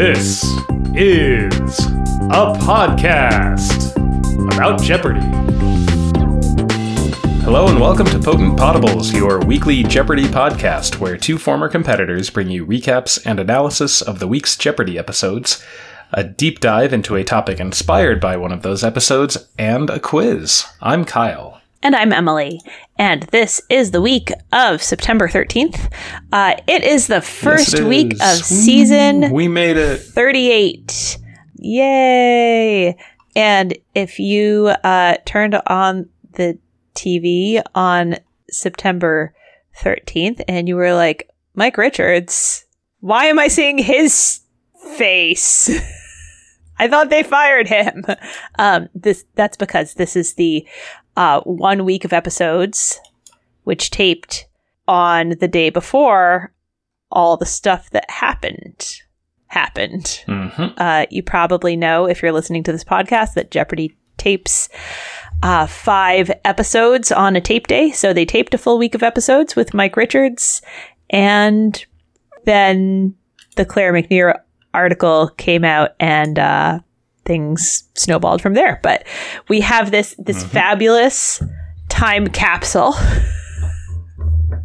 This is a podcast about Jeopardy! Hello and welcome to Potent Potables, your weekly Jeopardy podcast, where two former competitors bring you recaps and analysis of the week's Jeopardy episodes, a deep dive into a topic inspired by one of those episodes, and a quiz. I'm Kyle. And I'm Emily. And this is the week of September 13th. Uh, it is the first Yes, week is. of season We made it. 38. Yay! And if you uh, turned on the TV on September 13th and you were like, Mike Richards, why am I seeing his face? I thought they fired him. Um, this that's because this is the uh, one week of episodes, which taped on the day before all the stuff that happened happened. hmm Uh, you probably know if you're listening to this podcast that Jeopardy tapes uh, five episodes on a tape day. So they taped a full week of episodes with Mike Richards, and then the Claire McNear article came out, and uh, things snowballed from there. But we have this this fabulous time capsule.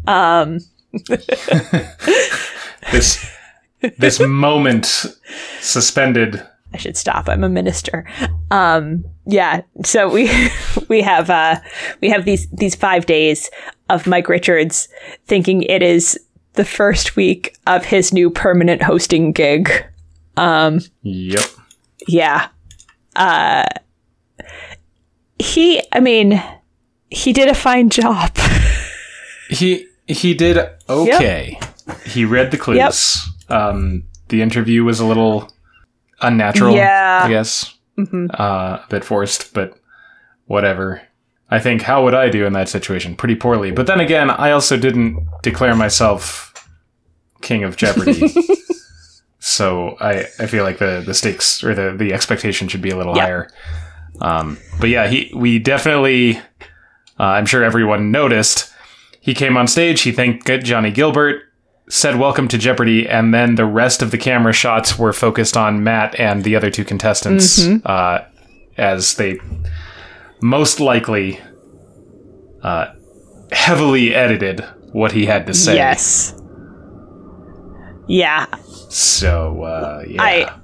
Um, This this moment suspended. I should stop. I'm a minister. Um, yeah. So we we have uh, we have these these five days of Mike Richards thinking it is the first week of his new permanent hosting gig. Um, Yep. yeah. Uh, he. I mean, he did a fine job. He he did okay. He read the clues. Um, the interview was a little unnatural. Yeah. I guess Mhm. uh, a bit forced, but whatever. I think how would I do in that situation? Pretty poorly. But then again, I also didn't declare myself king of Jeopardy. So I, I feel like the, the stakes or the, the expectation should be a little Yeah. higher. Um, but yeah, he we definitely uh, I'm sure everyone noticed. He came on stage, he thanked Johnny Gilbert, said welcome to Jeopardy, and then the rest of the camera shots were focused on Matt and the other two contestants uh, as they most likely uh, heavily edited what he had to say. Yes. Yeah. So, uh, yeah. I-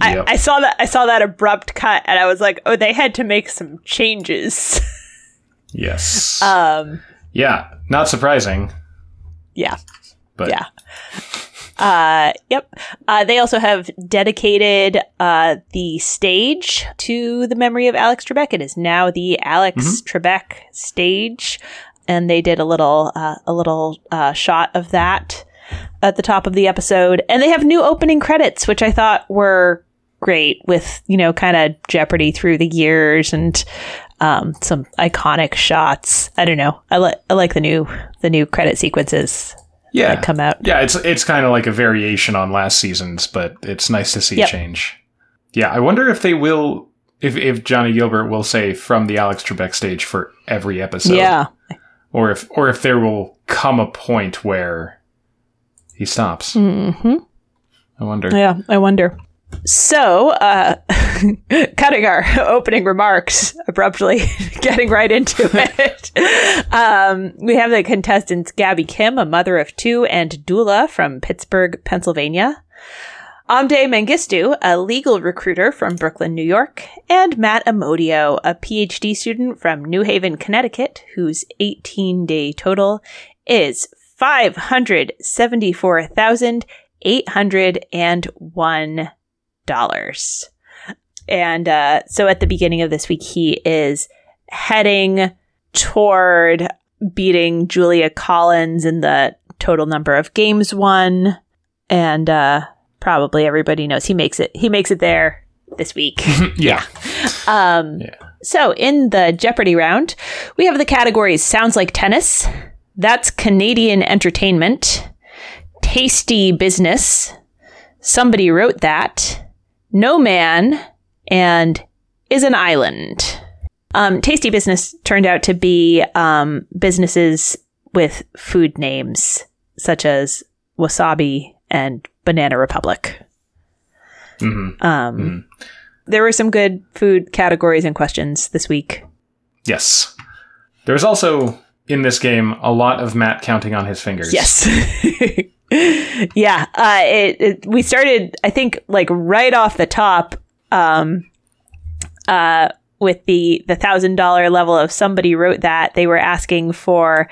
I, Yep. I saw that I saw that abrupt cut and I was like, oh, they had to make some changes. yes. um, yeah, not surprising, yeah. but Yeah. Uh, yep. Uh, they also have dedicated uh, the stage to the memory of Alex Trebek. It is now the Alex Trebek stage, and they did a little uh, a little uh, shot of that at the top of the episode. And they have new opening credits, which I thought were great, with you know kind of Jeopardy through the years and um, some iconic shots. I don't know. I like I like the new the new credit sequences yeah. that come out. Yeah, it's it's kind of like a variation on last season's, but it's nice to see Yep. a change. Yeah, I wonder if they will, if if Johnny Gilbert will say from the Alex Trebek stage for every episode, yeah. or if or if there will come a point where he stops. hmm I wonder. Yeah, I wonder. So, uh, cutting our opening remarks abruptly, getting right into it. Um, we have the contestants Gabby Kim, a mother of two, and doula from Pittsburgh, Pennsylvania. Amde Mengistu, a legal recruiter from Brooklyn, New York, and Matt Amodio, a PhD student from New Haven, Connecticut, whose 18 day total is $574,801. And uh, so at the beginning of this week, he is heading toward beating Julia Collins in the total number of games won. And uh, probably everybody knows he makes it. He makes it there this week. yeah. Um, Yeah. So in the Jeopardy round, we have the categories Sounds Like Tennis, That's Canadian Entertainment, Tasty Business, Somebody Wrote That, No Man, and Is an Island. Um, Tasty Business turned out to be um, businesses with food names such as Wasabi and Banana Republic. Mhm. Um, Mhm. There were some good food categories and questions this week. Yes. There's also in this game a lot of Matt counting on his fingers. Yes. yeah. Uh, it, it, we started, I think, like right off the top um, uh, with the the thousand dollar level of somebody wrote that they were asking for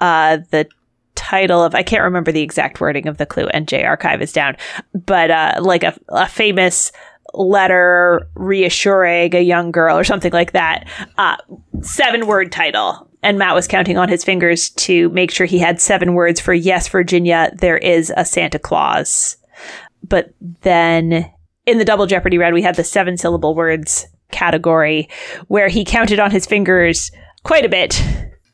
uh, the title of I can't remember the exact wording of the clue. NJ Archive is down, but uh, like a, a famous letter reassuring a young girl or something like that. Uh, seven word title. And Matt was counting on his fingers to make sure he had seven words for yes, Virginia, there is a Santa Claus. But then in the double Jeopardy round, we had the seven syllable words category where he counted on his fingers quite a bit.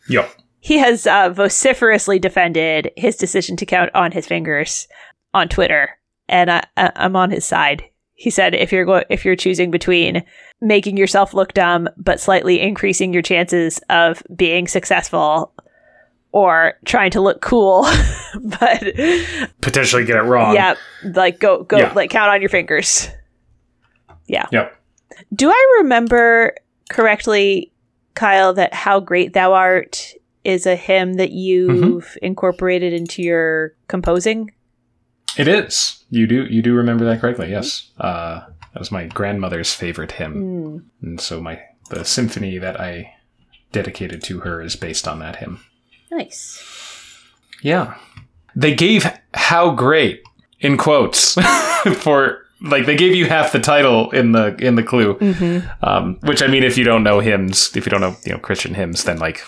Yep. He has uh, vociferously defended his decision to count on his fingers on Twitter, and I, I, I'm on his side. He said, "If you're go- if you're choosing between making yourself look dumb but slightly increasing your chances of being successful, or trying to look cool, but Potentially get it wrong. yeah, like go go Yeah. like count on your fingers." Yeah. Yep. Do I remember correctly, Kyle, that How Great Thou Art is a hymn that mm-hmm. you've incorporated into your composing? It is. You do you do remember that correctly, yes. Uh that was my grandmother's favorite hymn. Mm. And so my the symphony that I dedicated to her is based on that hymn. Nice. Yeah. They gave how great in quotes for like they gave you half the title in the in the clue. Mm-hmm. Um, which I mean, if you don't know hymns, if you don't know you know Christian hymns, then like,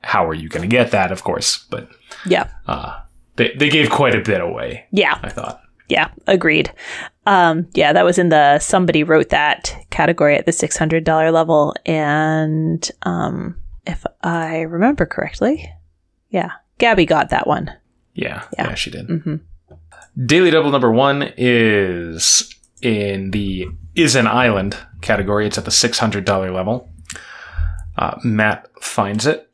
how are you going to get that? Of course, but Yeah. uh, they they gave quite a bit away. Yeah. I thought. Yeah. Agreed. Um, yeah, that was in the somebody wrote that category at the six hundred dollar level, and um, if I remember correctly, yeah, Gabby got that one. Yeah, Yeah. yeah, she did. Mm-hmm. Daily Double number one is in the is an island category. It's at the six hundred dollar level. Uh, Matt finds it.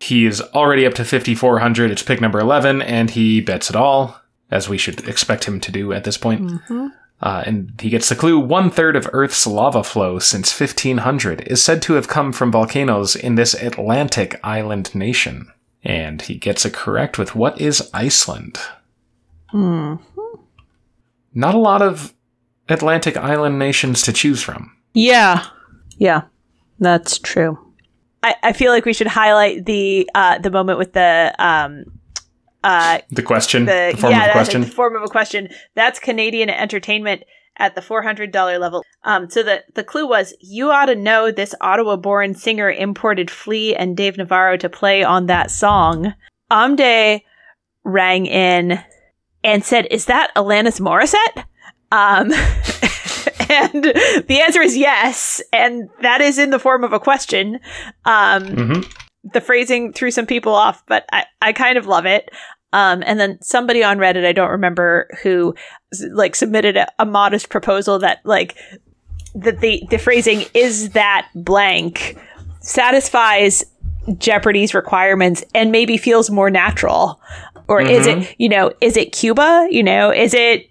He is already up to fifty four hundred. It's pick number eleven, and he bets it all, as we should expect him to do at this point. Mm-hmm. Uh, and he gets the clue one third of Earth's lava flow since 1500 is said to have come from volcanoes in this Atlantic island nation. And he gets it correct with what is Iceland? Mm. Not a lot of Atlantic island nations to choose from. Yeah. Yeah. That's true. I, I feel like we should highlight the uh, the moment with the um uh The question, the, the, form yeah of that's question. the form of a question. That's Canadian entertainment at the four hundred dollar level. Um, so the the clue was you ought to know this Ottawa-born singer imported Flea and Dave Navarro to play on that song. Amde rang in and said, "Is that Alanis Morissette?" Um, and the answer is yes, and that is in the form of a question. Um, hmm the phrasing threw some people off, but I, I kind of love it. Um, and then somebody on Reddit, I don't remember who, like submitted a, a modest proposal that like that the the phrasing is that blank satisfies Jeopardy's requirements and maybe feels more natural, or is it you know is it Cuba? You know is it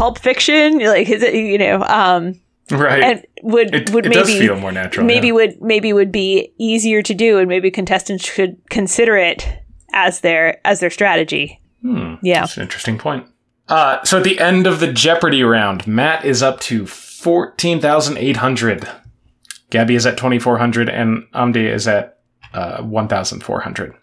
Pulp Fiction? Like is it you know um Right. and would it would it maybe feel more natural. maybe yeah. would maybe would be easier to do and maybe contestants should consider it as their as their strategy Hmm. yeah That's an interesting point. Uh, so at the end of the Jeopardy round, Matt is up to 14,800. Gabby is at 2,400 and Amde is at uh, 1,400.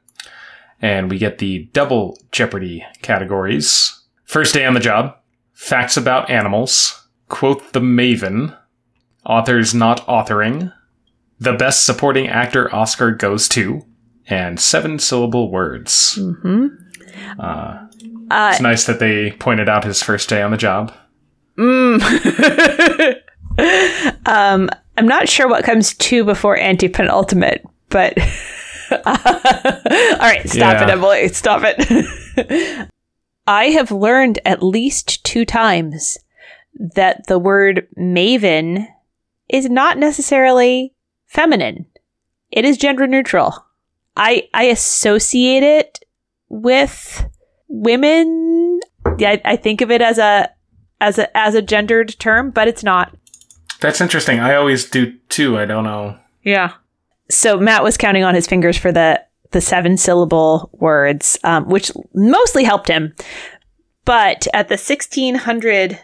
And we get the double Jeopardy categories. First day on the job, facts about animals, quote the Maven, authors not authoring, the best supporting actor Oscar goes to, and seven syllable words. hmm Uh, uh, it's nice that they pointed out his first day on the job. mm. um i'm not sure what comes two before anti-penultimate but all right stop Yeah. it emily stop it i have learned at least two times that the word maven is not necessarily feminine it is gender neutral i i associate it with women yeah, I, I think of it as a as a as a gendered term, but it's not. That's interesting. I always do too. I don't know. Yeah. So Matt was counting on his fingers for the the seven syllable words, um, which mostly helped him. But at the sixteen hundred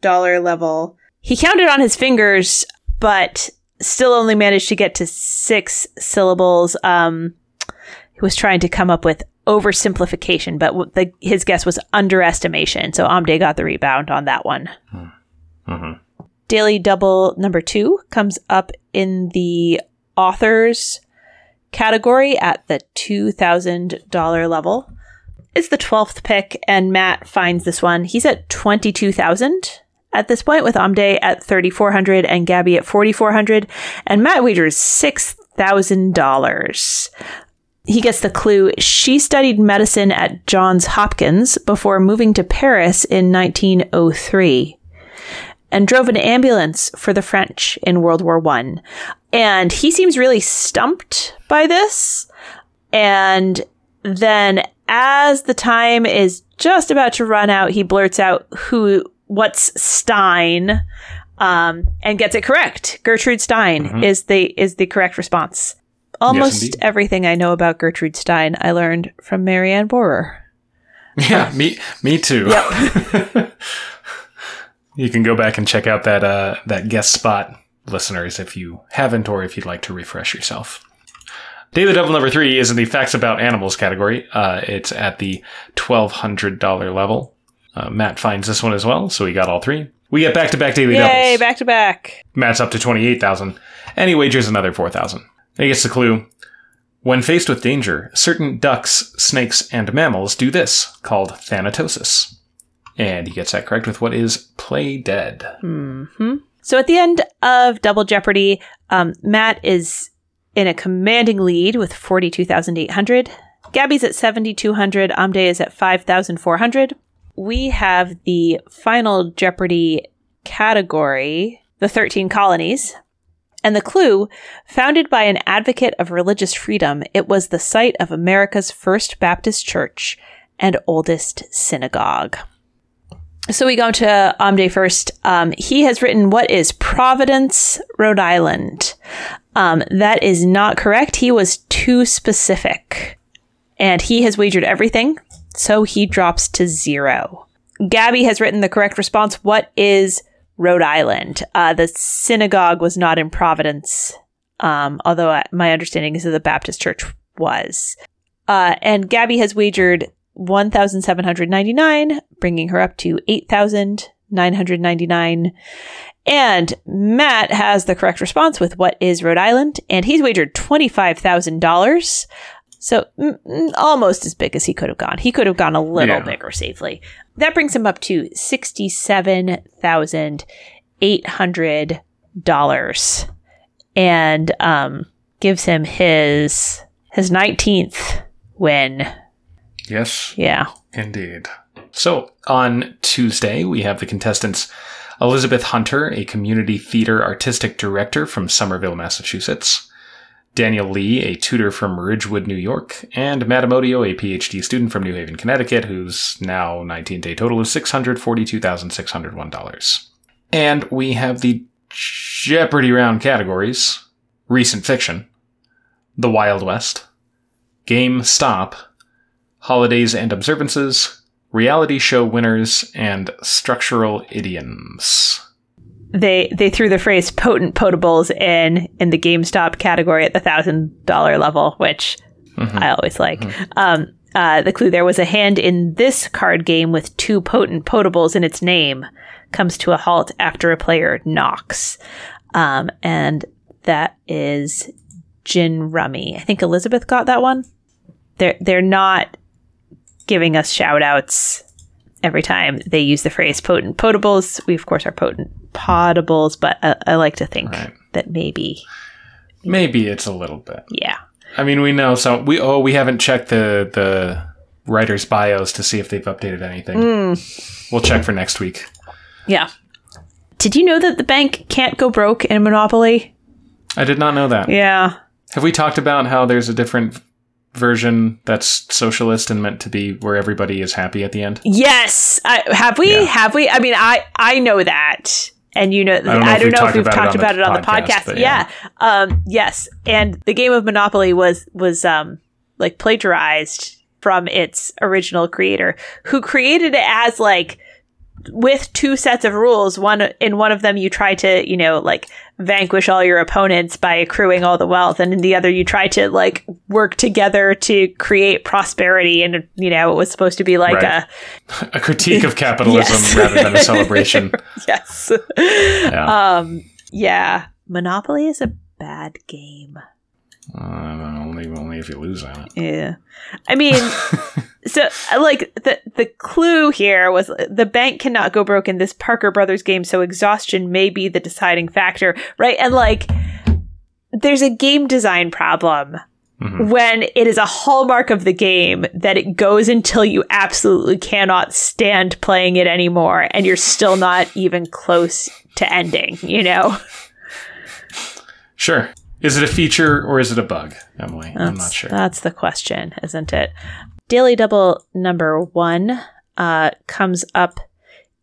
dollar level, he counted on his fingers, but still only managed to get to six syllables. Um, he was trying to come up with oversimplification, but the, his guess was underestimation. So Amde got the rebound on that one. hmm Daily Double number two comes up in the authors category at the $2,000 level. It's the 12th pick, and Matt finds this one. He's at 22,000 at this point, with Amde at 3,400 and Gabby at 4,400, and Matt wagers $6,000. He gets the clue. She studied medicine at Johns Hopkins before moving to Paris in 1903 and drove an ambulance for the French in World War One. And he seems really stumped by this. And then as the time is just about to run out, he blurts out who what's Stein um, and gets it correct. Gertrude Stein Mhm. is the is the correct response. Almost indeed. everything I know about Gertrude Stein I learned from Marianne Borer. Yeah, me me too. Yep. you can go back and check out that uh, that guest spot, listeners, if you haven't, or if you'd like to refresh yourself. Daily Double number three is in the Facts About Animals category. Uh, it's at the twelve hundred dollar level. Uh, Matt finds this one as well, so he got all three. We get back to back daily Yay, doubles. back to back. Matt's up to 28,000, and he wagers another 4,000. He gets the clue. When faced with danger, certain ducks, snakes, and mammals do this, called thanatosis. And he gets that correct with what is play dead. hmm So at the end of Double Jeopardy, um, Matt is in a commanding lead with 42,800. Gabby's at 7,200. Amde is at 5,400. We have the final Jeopardy category, the 13 colonies. And the clue, founded by an advocate of religious freedom, it was the site of America's first Baptist church and oldest synagogue. So we go to Amde first. Um, he has written, What is Providence, Rhode Island? Um, that is not correct. He was too specific. And he has wagered everything, so he drops to zero. Gabby has written the correct response. What is Rhode Island? Uh, the synagogue was not in Providence, um, although my understanding is that the Baptist church was. Uh, and Gabby has wagered 1,799, bringing her up to 8,999. And Matt has the correct response with what is Rhode Island, and he's wagered $25,000. So mm, mm, almost as big as he could have gone. He could have gone a little Yeah. bigger safely. That brings him up to $67,800 and um, gives him his his 19th win. Yes, Yeah. indeed. So, on Tuesday, we have the contestants Elizabeth Hunter, a community theater artistic director from Somerville, Massachusetts, Daniel Lee, a tutor from Ridgewood, New York, and Matt Amodio, a PhD student from New Haven, Connecticut, whose now 19 day total is $642,601. And we have the Jeopardy round categories Recent Fiction, The Wild West, Game Stop, Holidays and Observances, Reality Show Winners, and Structural Idioms. They they threw the phrase potent potables in in the GameStop category at the thousand dollar level, which Mhm. I always like. Um, uh, the clue there was a hand in this card game with two potent potables in its name comes to a halt after a player knocks. Um, and that is Gin Rummy. I think Elizabeth got that one. They're they're not giving us shout outs every time they use the phrase potent potables. We of course are potent potables, but I, I like to think Right. that maybe Maybe it's a little bit. yeah. I mean, we know some. We oh, we haven't checked the the writers' bios to see if they've updated anything. Mm. We'll check for next week. Yeah. Did you know that the bank can't go broke in a Monopoly? I did not know that. Yeah. Have we talked about how there's a different version that's socialist and meant to be where everybody is happy at the end? Yes. I, have we? Yeah. Have we? I mean, I I know that. And you know, I don't don't know know, if we've if we've talked talked about it on about, the it on the podcast, podcast. but yeah. Um, yes. And the game of Monopoly was was um like plagiarized from its original creator, who created it as like with two sets of rules. One in one of them you try to, you know, like vanquish all your opponents by accruing all the wealth, and in the other you try to like work together to create prosperity. And you know, it was supposed to be like Right. a A critique of capitalism Yes. rather than a celebration. yes. Yeah. Um. Yeah. Monopoly is a bad game. Uh, only, only if you lose on it. Yeah. I mean, so uh, like the the clue here was the bank cannot go broke in this Parker Brothers game, so exhaustion may be the deciding factor, right? And like, there's a game design problem. Mhm. When it is a hallmark of the game that it goes until you absolutely cannot stand playing it anymore, and you're still not even close to ending, you know? Sure. Is it a feature or is it a bug, Emily? I'm not sure. That's the question, isn't it? Daily Double number one uh, comes up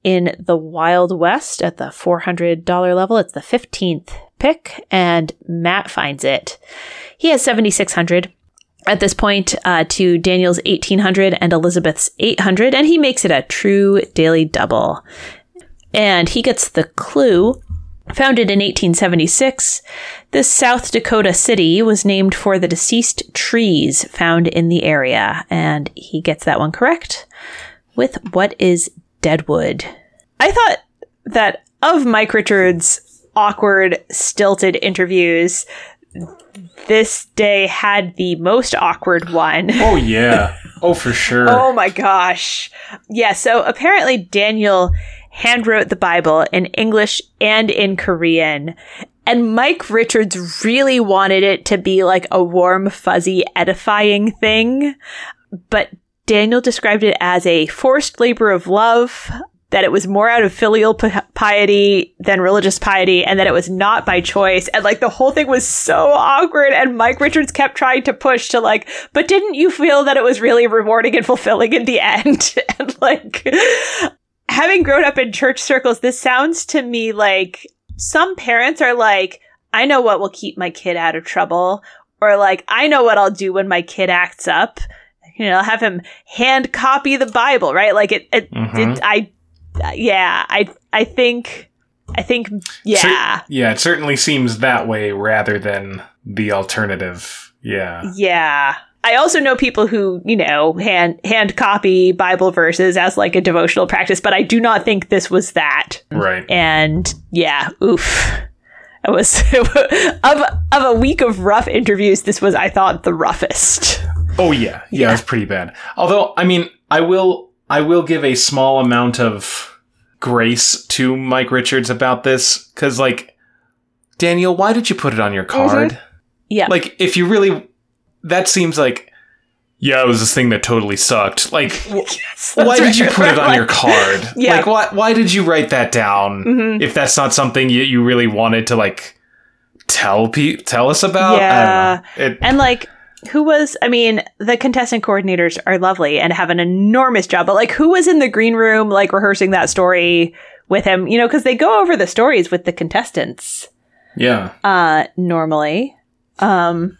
in the Wild West at the $400 level. It's the 15th pick, and Matt finds it. He has 7,600 at this point uh, to Daniel's 1,800 and Elizabeth's 800, and he makes it a true daily double. And he gets the clue Founded in 1876, this South Dakota city was named for the deceased trees found in the area, and he gets that one correct with what is Deadwood. I thought that of Mike Richards' awkward, stilted interviews, this day had the most awkward one. oh, yeah. Oh, for sure. Oh my gosh. Yeah, so apparently Daniel handwrote the Bible in English and in Korean. And Mike Richards really wanted it to be like a warm, fuzzy, edifying thing. But Daniel described it as a forced labor of love, that it was more out of filial pi- piety than religious piety, and that it was not by choice. And like the whole thing was so awkward. And Mike Richards kept trying to push to like, but didn't you feel that it was really rewarding and fulfilling in the end? and like, having grown up in church circles, this sounds to me like some parents are like, I know what will keep my kid out of trouble. Or like, I know what I'll do when my kid acts up. You know, I'll have him hand copy the Bible, right? Like it, it, Mhm. it I, yeah, I, I think, I think, yeah, Cer- yeah, it certainly seems that way rather than the alternative. Yeah. yeah. I also know people who, you know, hand hand copy Bible verses as like a devotional practice, but I do not think this was that. Right. And yeah, oof. It was of of a week of rough interviews. This was, I thought, the roughest. Oh yeah, yeah, Yeah. it's pretty bad. Although, I mean, I will, I will give a small amount of grace to Mike Richards about this because, like, Daniel, why did you put it on your card? Yeah, Like, if you really, that seems like, yeah, it was this thing that totally sucked. Like, wh- why did you put it on your card? Yeah. Like, why, why did you write that down? Mhm. If that's not something you, you really wanted to like tell pe- tell us about, Yeah. I don't know. It, And like, who was, I mean, the contestant coordinators are lovely and have an enormous job, but like, who was in the green room, like, rehearsing that story with him? You know, because they go over the stories with the contestants, yeah. uh, normally. Um,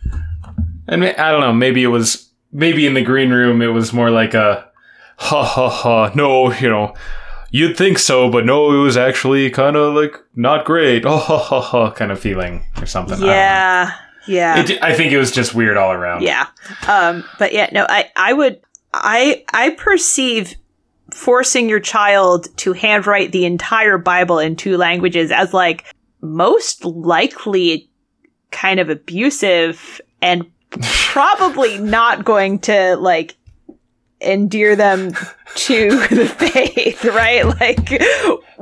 And I don't know, maybe it was maybe in the green room it was more like a ha ha ha no, you know, you'd think so, but no, it was actually kind of like not great. Oh ha ha ha kind of feeling or something. Yeah, yeah. It, I think it was just weird all around. Yeah. Um, but yeah, no, I, I would, I, I perceive forcing your child to handwrite the entire Bible in two languages as like most likely kind of abusive and probably not going to like endear them to the faith, right? Like,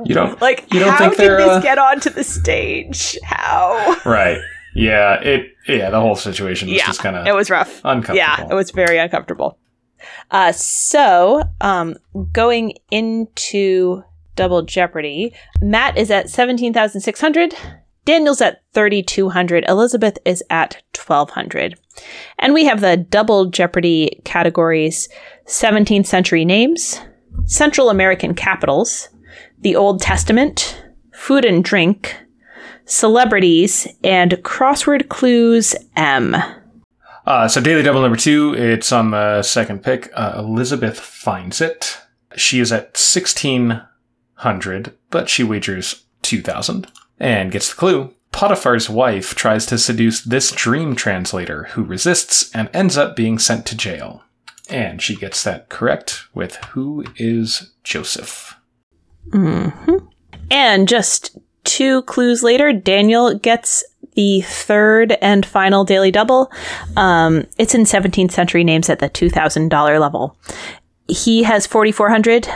You don't like you don't how think did this uh, get onto the stage? How? Right. Yeah, it yeah, the whole situation was Yeah, just kind of It was rough. uncomfortable. Yeah, it was very uncomfortable. Uh, so, um, going into Double Jeopardy, Matt is at 17,600 Daniel's at 3,200. Elizabeth is at 1,200. And we have the double Jeopardy categories 17th century names, Central American capitals, the Old Testament, food and drink, celebrities, and crossword clues M. Uh, so Daily Double number two, it's on the second pick. Uh, Elizabeth finds it. She is at 1600, but she wagers 2000 and gets the clue. Potiphar's wife tries to seduce this dream translator who resists and ends up being sent to jail. And she gets that correct with who is Joseph. Mm-hmm. And just two clues later, Daniel gets the third and final daily double. Um, it's in 17th century names at the $2,000 level. He has 4,400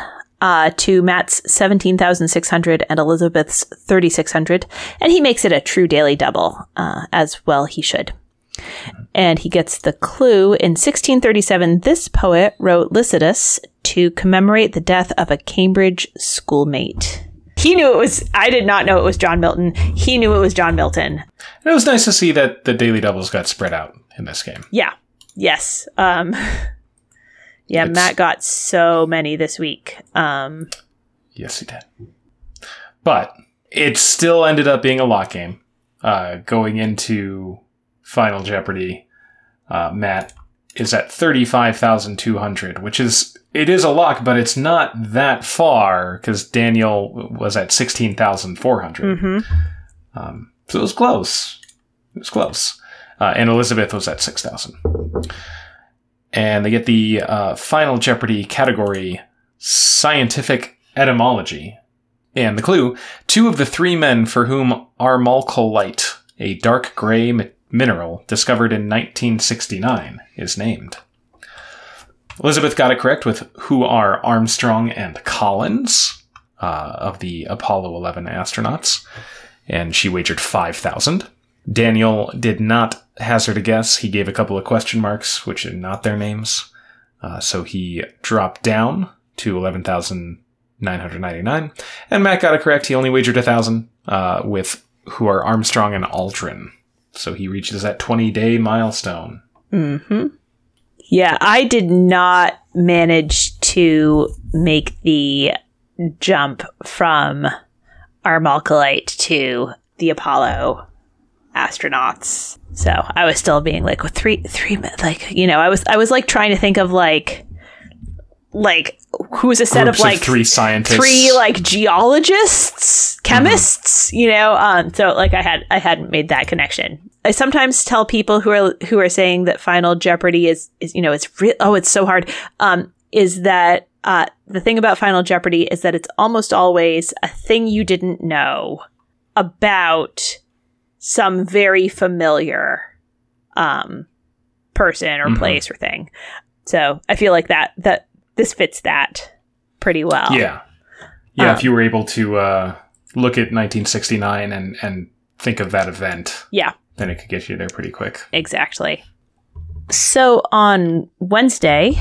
uh, to Matt's 17,600 and Elizabeth's 3,600. And he makes it a true daily double, uh, as well he should. And he gets the clue in 1637, this poet wrote Lycidas to commemorate the death of a Cambridge schoolmate. He knew it was, I did not know it was John Milton. He knew it was John Milton. And it was nice to see that the daily doubles got spread out in this game. Yeah. Yes. Um, yeah, It's- Matt got so many this week. Um, Yes, he did. But it still ended up being a lock game. Uh, going into Final Jeopardy, uh, Matt is at 35,200, which is, it is a lock, but it's not that far because Daniel was at 16,400. mhm. Um, so it was close. It was close. Uh, and Elizabeth was at 6,000. And they get the uh, Final Jeopardy category Scientific Etymology. And the clue two of the three men for whom armalcolite, a dark gray mi- mineral discovered in 1969, is named. Elizabeth got it correct with who are Armstrong and Collins uh, of the Apollo 11 astronauts and she wagered 5,000. Daniel did not hazard a guess. He gave a couple of question marks, which are not their names. Uh, so he dropped down to 11,999. And Matt got it correct. He only wagered 1,000 uh, with who are Armstrong and Aldrin. So he reaches that 20 day milestone. hmm Yeah, I did not manage to make the jump from Armalcolite to the Apollo astronauts. So I was still being like, with three, three, like you know, I was, I was like trying to think of like, like who's a set Groups of like three scientists. three like geologists, chemists, you know. Um, so like I had I hadn't made that connection. I sometimes tell people who are who are saying that Final Jeopardy is is you know it's real. oh it's so hard. Um, is that uh, the thing about Final Jeopardy is that it's almost always a thing you didn't know about some very familiar um person or Mhm. place or thing. So I feel like that that this fits that pretty well. Yeah. Yeah, Um, if you were able to uh, look at 1969 and, and think of that event, Yeah. then it could get you there pretty quick. Exactly. So on Wednesday,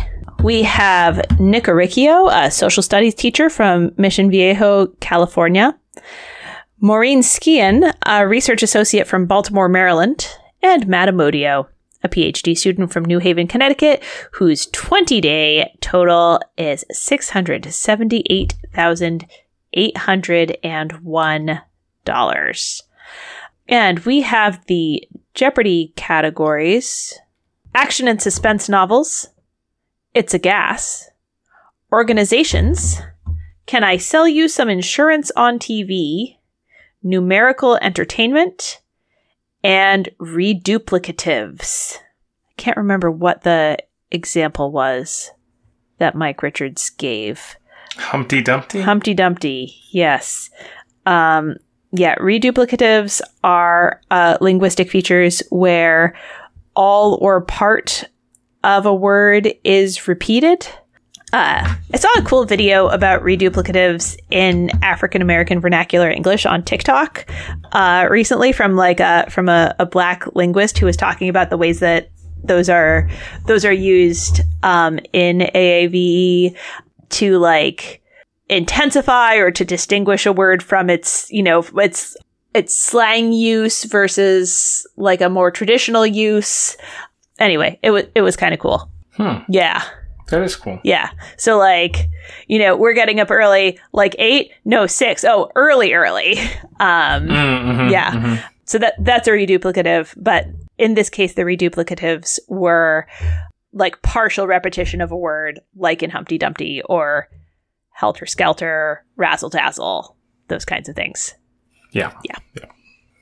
we have Nick Aricchio, a social studies teacher from Mission Viejo, California. Maureen Skian, a research associate from Baltimore, Maryland. And Matt Amodio, a PhD student from New Haven, Connecticut, whose 20 day total is $678,801. And we have the Jeopardy categories action and suspense novels, It's a Gas, organizations, Can I Sell You Some Insurance on TV, numerical entertainment, and reduplicatives. I can't remember what the example was that Mike Richards gave. Humpty Dumpty? Humpty Dumpty, yes. Um, yeah, reduplicatives are uh, linguistic features where all or part of a word is repeated. Uh, I saw a cool video about reduplicatives in African American vernacular English on TikTok uh, recently from like a from a, a black linguist who was talking about the ways that those are those are used um, in AAVE to like intensify or to distinguish a word from its you know its it's slang use versus like a more traditional use. Anyway, it was it was kind of cool. Hmm. Yeah. That is cool. Yeah. So like, you know, we're getting up early, like eight, no six. Oh, early, early. Um, Mhm, Yeah. mhm. so that that's a reduplicative, but in this case, the reduplicatives were like partial repetition of a word, like in Humpty Dumpty or Helter Skelter, Razzle Dazzle, those kinds of things. Yeah. Yeah. Yeah.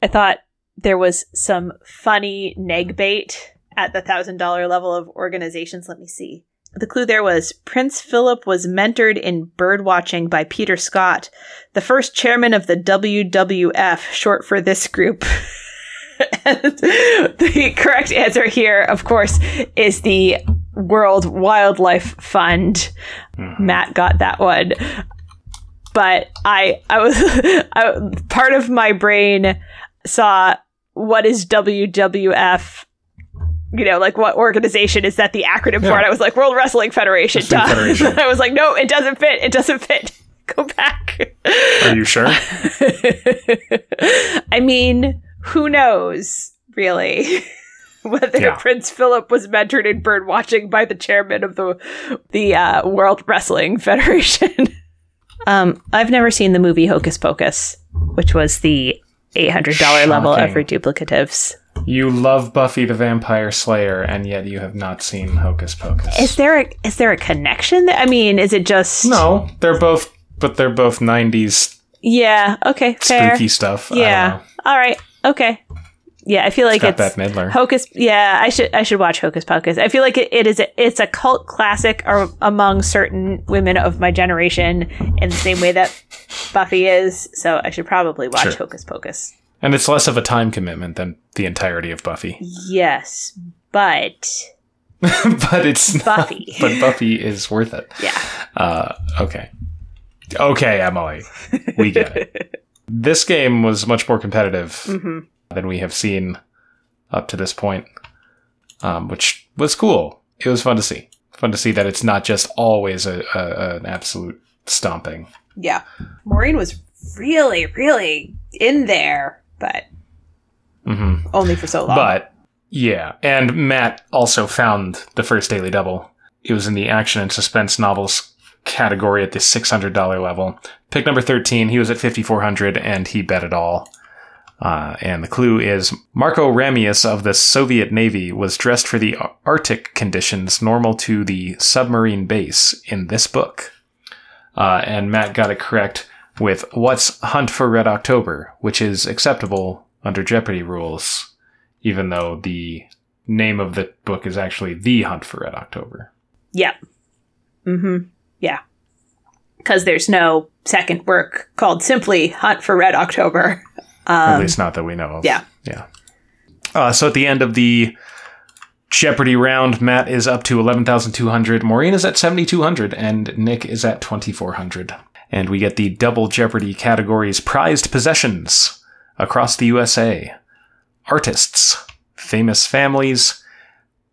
I thought there was some funny neg bait at the thousand dollar level of organizations. Let me see. The clue there was Prince Philip was mentored in bird watching by Peter Scott, the first chairman of the WWF, short for this group. and the correct answer here, of course, is the World Wildlife Fund. Mm-hmm. Matt got that one. But I, I was, I, part of my brain saw what is WWF you know, like what organization is that the acronym for? And I was like, World Wrestling Federation. Wrestling duh. Federation. I was like, no, it doesn't fit. It doesn't fit. Go back. Are you sure? I mean, who knows, really? Whether Yeah. Prince Philip was mentored in bird watching by the chairman of the the uh, World Wrestling Federation. um, I've never seen the movie Hocus Pocus, which was the eight hundred dollar level of reduplicatives. You love Buffy the Vampire Slayer, and yet you have not seen Hocus Pocus. Is there a is there a connection? I mean, is it just no, they're both, but they're both '90s Yeah. Okay. Fair. spooky stuff. Yeah. All right. Okay. Yeah, I feel like It's it's, Midler. Hocus. Yeah, I should I should watch Hocus Pocus. I feel like it, it is a, it's a cult classic ar- among certain women of my generation, in the same way that Buffy is. So I should probably watch Sure. Hocus Pocus. And it's less of a time commitment than the entirety of Buffy. Yes, but but it's not- Buffy. but Buffy is worth it. yeah, Uh, okay. Okay, Emily. We get it. This game was much more competitive hmm than we have seen up to this point, um, which was cool. It was fun to see. Fun to see that it's not just always a, a, an absolute stomping. yeah. Maureen was really, really in there, but hmm only for so long. But yeah, and Matt also found the first Daily Double. It was in the action and suspense novels category at the $600 level. Pick number 13, he was at 5400 and he bet it all. Uh, and the clue is Marko Ramius of the Soviet Navy was dressed for the Arctic conditions normal to the submarine base in this book. Uh, and Matt got it correct with What's Hunt for Red October, which is acceptable under Jeopardy rules, even though the name of the book is actually The Hunt for Red October. Yep. Mm-hmm. Yeah. Because there's no second work called simply Hunt for Red October. At Um, least not that we know of. yeah. Yeah. Uh, so at the end of the Jeopardy round, Matt is up to 11,200, Maureen is at 7,200, and Nick is at 2,400. And we get the double Jeopardy categories prized possessions across the USA, artists, famous families,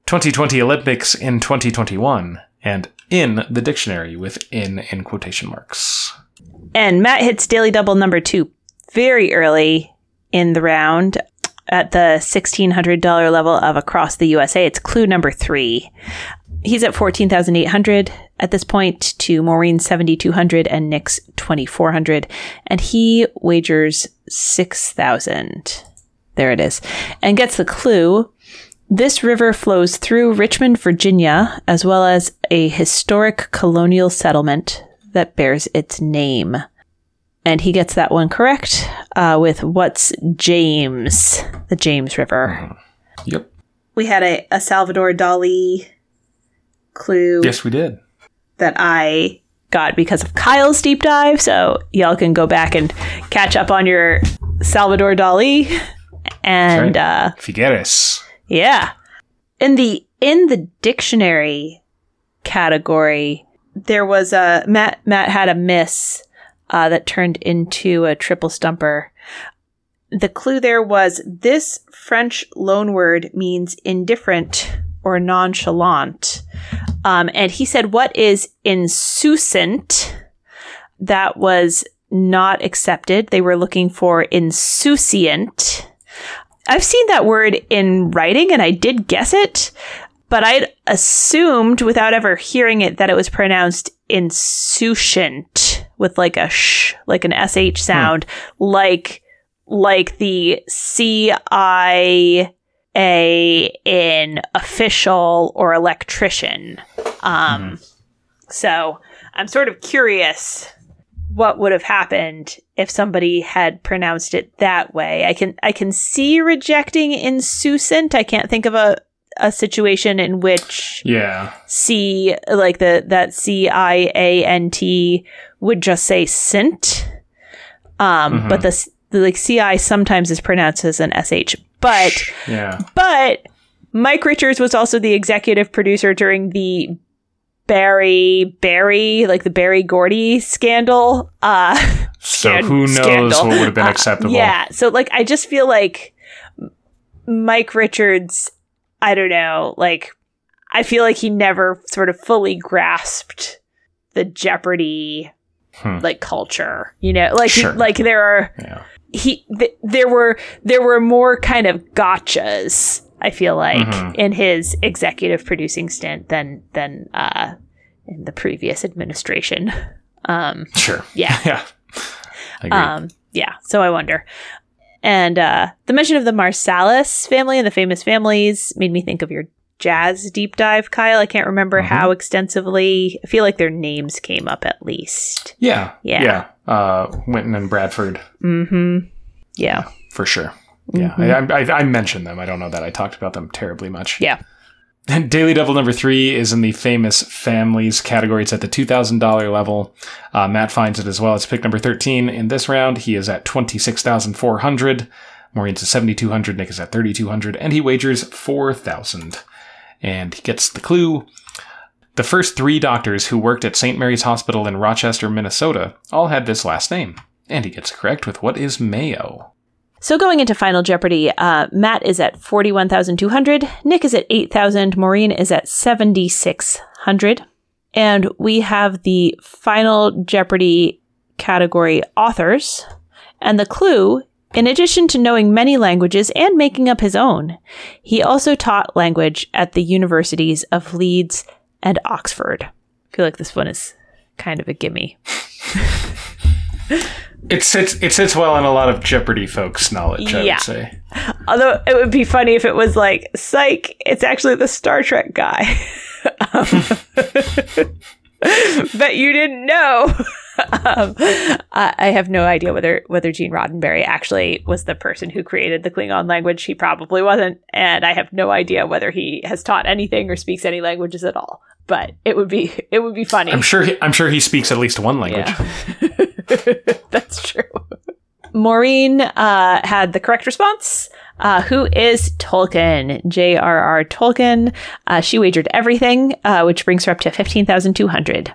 2020 Olympics in 2021, and in the dictionary with in in quotation marks. and Matt hits daily double number two very early in the round at the $1,600 level of Across the USA. It's clue number three. He's at 14,800 at this point to Maureen's 7,200 and Nick's 2,400. And he wagers 6,000. There it is. And gets the clue. This river flows through Richmond, Virginia, as well as a historic colonial settlement that bears its name. And he gets that one correct uh, with what's James, the James River. Yep. We had a, a Salvador Dali clue Yes, we did. That I got because of Kyle's deep dive. So y'all can go back and catch up on your Salvador Dali. And uh, Figueres. yeah, in the in the dictionary category, there was a Matt. Matt had a miss uh, that turned into a triple stumper. The clue there was this French loanword means indifferent or nonchalant. Um, and he said, What is insouciant? That was not accepted. They were looking for insouciant. I've seen that word in writing and I did guess it, but I'd assumed without ever hearing it that it was pronounced insouciant with like a sh, like an sh sound, like like the C I A in official or electrician. Um, so I'm sort of curious what would have happened if somebody had pronounced it that way. I can I can see rejecting insouciant. I can't think of a a situation in which Yeah. C like the that C I A N T would just say scent. Um, Mhm. but the, the like C I sometimes is pronounced as an S H. But Yeah. but Mike Richards was also the executive producer during the Barry Barry like the Berry Gordy scandal. Uh So Scan- who knows scandal. what would have been Uh, acceptable? Yeah. So like I just feel like Mike Richards, I don't know, like I feel like he never sort of fully grasped the Jeopardy Hmm. like culture. You know, like Sure. like there are Yeah. He th- there were there were more kind of gotchas I feel like Mhm. in his executive producing stint than than uh in the previous administration. Um Sure. yeah. Yeah. Um, yeah, so I wonder. And uh, the mention of the Marsalis family and the famous families made me think of your jazz deep dive, Kyle. I can't remember Mhm. how extensively. I feel like their names came up at least. yeah. yeah. Yeah. Uh, Wynton and Branford Mm-hmm. Yeah. for sure. Yeah. Mhm. I, I, I mentioned them. I don't know that I talked about them terribly much. Yeah. And Daily Double number three is in the famous families category. It's at the $2,000 level. Uh, Matt finds it as well. It's pick number 13 in this round. He is at 26,400. Maureen's at 7,200. Nick is at 3,200. And he wagers 4,000. And he gets the clue. The first three doctors who worked at St. Mary's Hospital in Rochester, Minnesota, all had this last name. And he gets correct with what is Mayo. So going into Final Jeopardy, uh, Matt is at 41,200, Nick is at 8,000, Maureen is at 7,600. And we have the Final Jeopardy category authors. And the clue, in addition to knowing many languages and making up his own, he also taught language at the universities of Leeds and Oxford. I feel like this one is kind of a gimme. It sits it sits well in a lot of Jeopardy folks' knowledge, I Yeah. would say. Although it would be funny if it was like, psych, it's actually the Star Trek guy. Um, but you didn't know. um, I, I have no idea whether whether Gene Roddenberry actually was the person who created the Klingon language. He probably wasn't, and I have no idea whether he has taught anything or speaks any languages at all. But it would be it would be funny. I'm sure he, I'm sure he speaks at least one language. Yeah. That's true. Maureen uh, had the correct response. Uh, who is Tolkien? J.R.R. Tolkien. Uh, she wagered everything, uh, which brings her up to 15,200.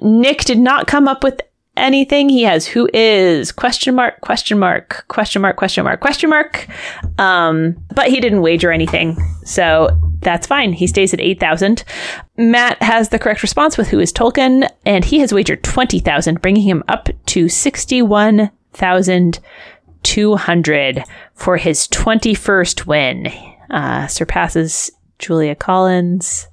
Nick did not come up with anything. He has who is question mark, question mark, question mark, question mark, question mark. Um, but he didn't wager anything. So that's fine. He stays at 8,000. Matt has the correct response with who is Tolkien, and he has wagered 20,000, bringing him up to 61,200 for his 21st win. Uh, surpasses Julia Collins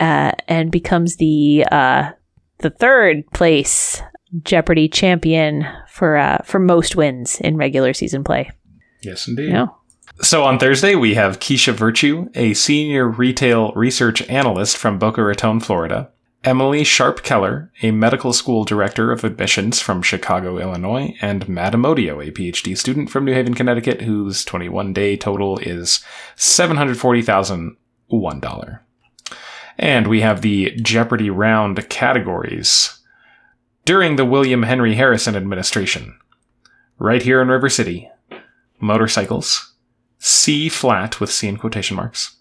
uh, and becomes the uh, the third place Jeopardy champion for uh, for most wins in regular season play. Yes, indeed. You know? So on Thursday, we have Keisha Virtue, a senior retail research analyst from Boca Raton, Florida. Emily Sharp Keller, a medical school director of admissions from Chicago, Illinois, and Matt Amodio, a PhD student from New Haven, Connecticut, whose 21 day total is $740,001. And we have the Jeopardy round categories. During the William Henry Harrison administration, right here in River City, motorcycles, C flat with C in quotation marks,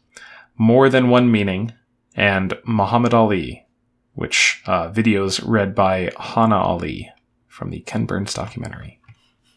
more than one meaning, and Muhammad Ali, which uh, videos read by Hana Ali from the Ken Burns documentary.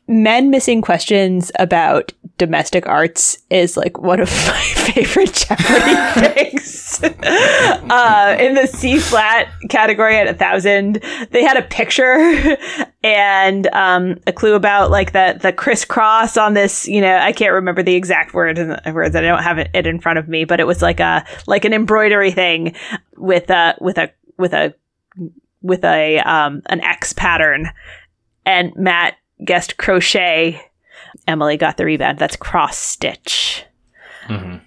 Men missing questions about domestic arts is like one of my favorite Jeopardy things. uh, in the C flat category at a thousand, they had a picture and um, a clue about like the the crisscross on this. You know, I can't remember the exact word words. I don't have it in front of me, but it was like a like an embroidery thing with a with a with a with a um, an X pattern. And Matt guessed crochet. Emily got the rebound. That's cross stitch. Mm-hmm.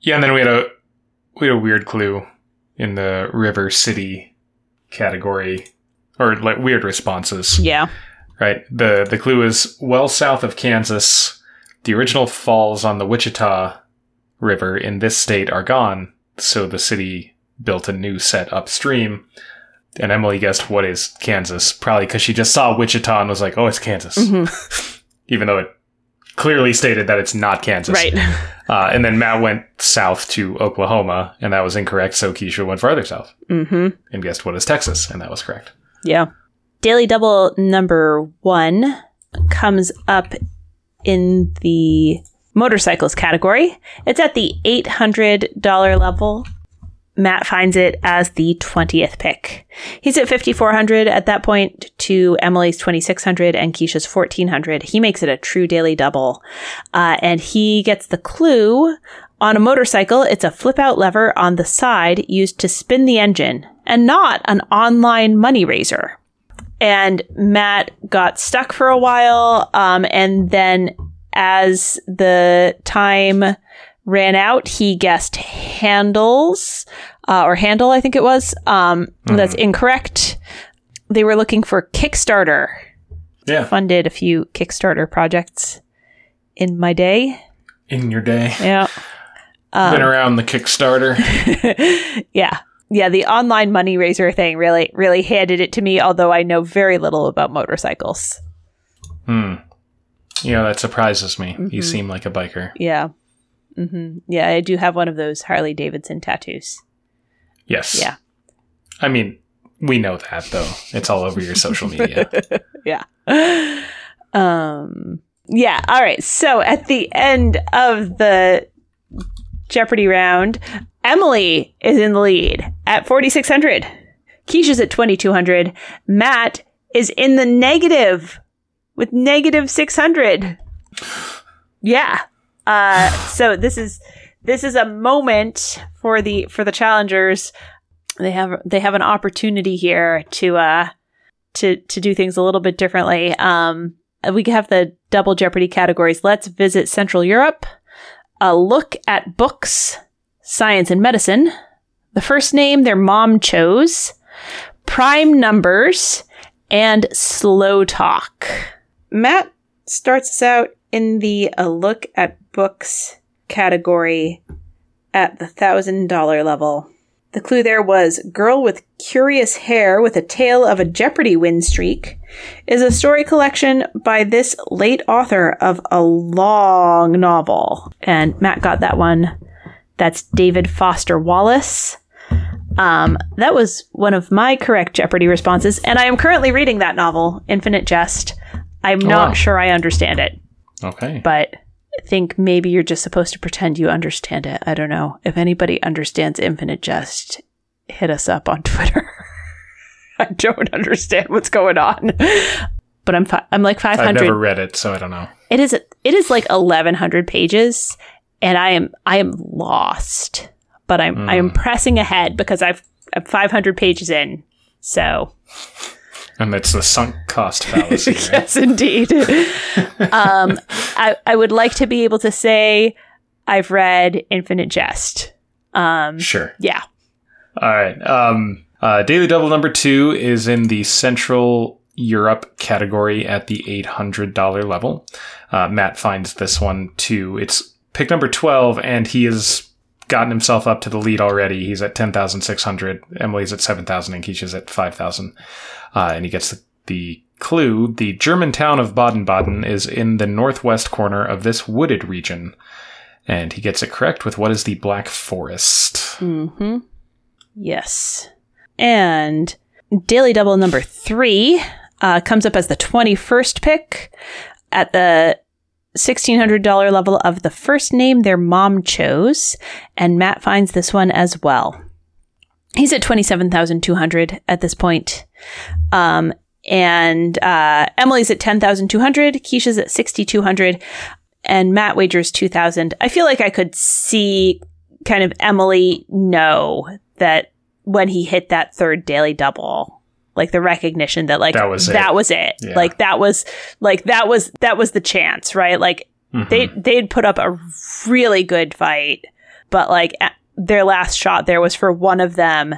Yeah, and then we had a we had a weird clue in the River City category, or like weird responses. Yeah. Right. the The clue is well south of Kansas. The original falls on the Wichita River in this state are gone, so the city built a new set upstream. And Emily guessed what is Kansas, probably because she just saw Wichita and was like, "Oh, it's Kansas," mm-hmm. even though it clearly stated that it's not Kansas. Right. Uh, and then Matt went south to Oklahoma, and that was incorrect. So Keisha went farther south mm-hmm. and guessed what is Texas, and that was correct. Yeah. Daily Double number one comes up in the motorcycles category. It's at the $800 level Matt finds it as the 20th pick. He's at 5,400 at that point to Emily's 2,600 and Keisha's 1,400. He makes it a true daily double. Uh, and he gets the clue on a motorcycle, it's a flip out lever on the side used to spin the engine and not an online money raiser. And Matt got stuck for a while. Um, and then as the time ran out. He guessed handles, uh, or handle, I think it was. Um, mm. That's incorrect. They were looking for Kickstarter. Yeah. Funded a few Kickstarter projects in my day. In your day. Yeah. Um, Been around the Kickstarter. yeah. Yeah, the online money raiser thing really, really handed it to me, although I know very little about motorcycles. Hmm. Yeah, that surprises me. Mm-hmm. You seem like a biker. Yeah. Mm-hmm. Yeah, I do have one of those Harley Davidson tattoos. Yes. Yeah. I mean, we know that though. It's all over your social media. yeah. Um yeah, all right. So at the end of the Jeopardy round, Emily is in the lead at 4600. Keisha's at 2200. Matt is in the negative with negative 600. Yeah. Uh, so this is this is a moment for the for the challengers. They have they have an opportunity here to uh to to do things a little bit differently. Um, we have the double jeopardy categories. Let's visit Central Europe. A look at books, science and medicine. The first name their mom chose. Prime numbers and slow talk. Matt starts us out in the a look at books category at the $1,000 level. The clue there was Girl with Curious Hair with a Tale of a Jeopardy Win Streak is a story collection by this late author of a long novel. And Matt got that one. That's David Foster Wallace. Um, that was one of my correct Jeopardy responses, and I am currently reading that novel, Infinite Jest. I'm oh, not wow. sure I understand it. Okay. But think maybe you're just supposed to pretend you understand it. I don't know. If anybody understands Infinite Jest, hit us up on Twitter. I don't understand what's going on. But I'm fi- I'm like 500. I've never read it, so I don't know. It is it is like 1100 pages and I am I am lost. But I'm mm. I am pressing ahead because I've I'm 500 pages in. So and it's the sunk cost fallacy. Right? yes, indeed. um, I, I would like to be able to say I've read Infinite Jest. Um, sure. Yeah. All right. Um, uh, Daily Double number two is in the Central Europe category at the $800 level. Uh, Matt finds this one too. It's pick number 12, and he has gotten himself up to the lead already. He's at 10,600. Emily's at 7,000, and Keisha's at 5,000. Uh, and he gets the, the clue the German town of Baden Baden is in the northwest corner of this wooded region. And he gets it correct with what is the Black Forest. Mm-hmm. Yes. And Daily Double number three uh, comes up as the 21st pick. at the $1,600 level of the first name their mom chose, and Matt finds this one as well. He's at 27,200 at this point. Um, and uh, Emily's at 10,200, Keisha's at 6,200, and Matt wagers 2,000. I feel like I could see kind of Emily know that when he hit that third daily double, like the recognition that like That was it. was it. Yeah. Like that was like that was that was the chance, right? Like Mhm. they they'd put up a really good fight, but like their last shot there was for one of them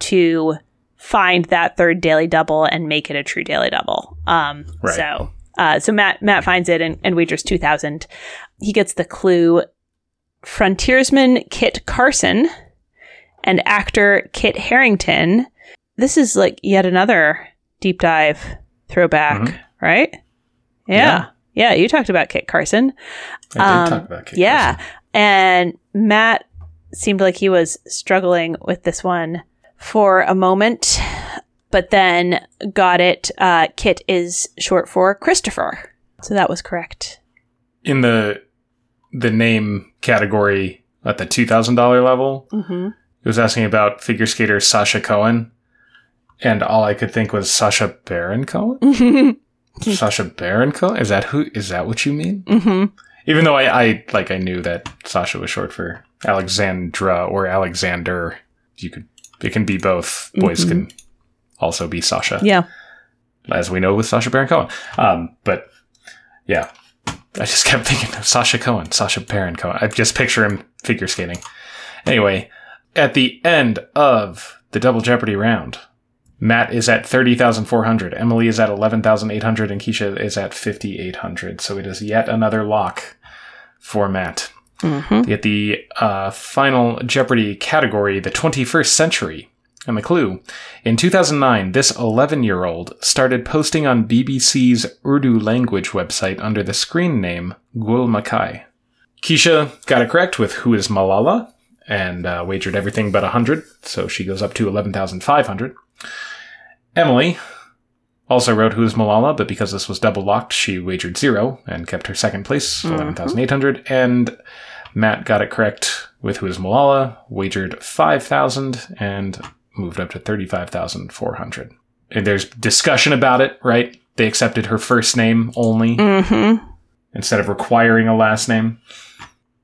to find that third daily double and make it a true daily double. Um, Right. so uh, so Matt Matt finds it and, and wagers two thousand. He gets the clue: frontiersman Kit Carson and actor Kit Harington. This is like yet another deep dive throwback, Mhm. right? Yeah. Yeah. yeah. you talked about Kit Carson. I did Um, talk about Kit Yeah. Carson. And Matt seemed like he was struggling with this one for a moment, but then got it. Uh, Kit is short for Christopher. So that was correct. In the the name category at the two thousand dollar level, Mm-hmm. it was asking about figure skater Sasha Cohen, and all I could think was Sasha Baron Cohen. mm-hmm. Sasha Baron Cohen is that who is that what you mean? Mm-hmm. Even though I, I like I knew that Sasha was short for Alexandra or Alexander. You could it can be both. Boys Mhm. can also be Sasha. Yeah. as we know with Sasha Baron Cohen. Um, but yeah, I just kept thinking of Sasha Cohen, Sasha Baron Cohen. I just picture him figure skating. Anyway, at the end of the Double Jeopardy round, Matt is at 30,400, Emily is at 11,800, and Keisha is at 5,800. So it is yet another lock for Matt. Mm-hmm. At the uh, final Jeopardy category, the 21st century. And the clue in 2009, this 11 year old started posting on BBC's Urdu language website under the screen name Gul Makai. Keisha got it correct with Who is Malala and uh, wagered everything but 100, so she goes up to 11,500. Emily also wrote Who is Malala, but because this was double locked, she wagered zero and kept her second place, Mhm. 11,800. And Matt got it correct with Who is Malala, wagered 5,000 and moved up to 35,400. And there's discussion about it, right? They accepted her first name only Mm-hmm. instead of requiring a last name.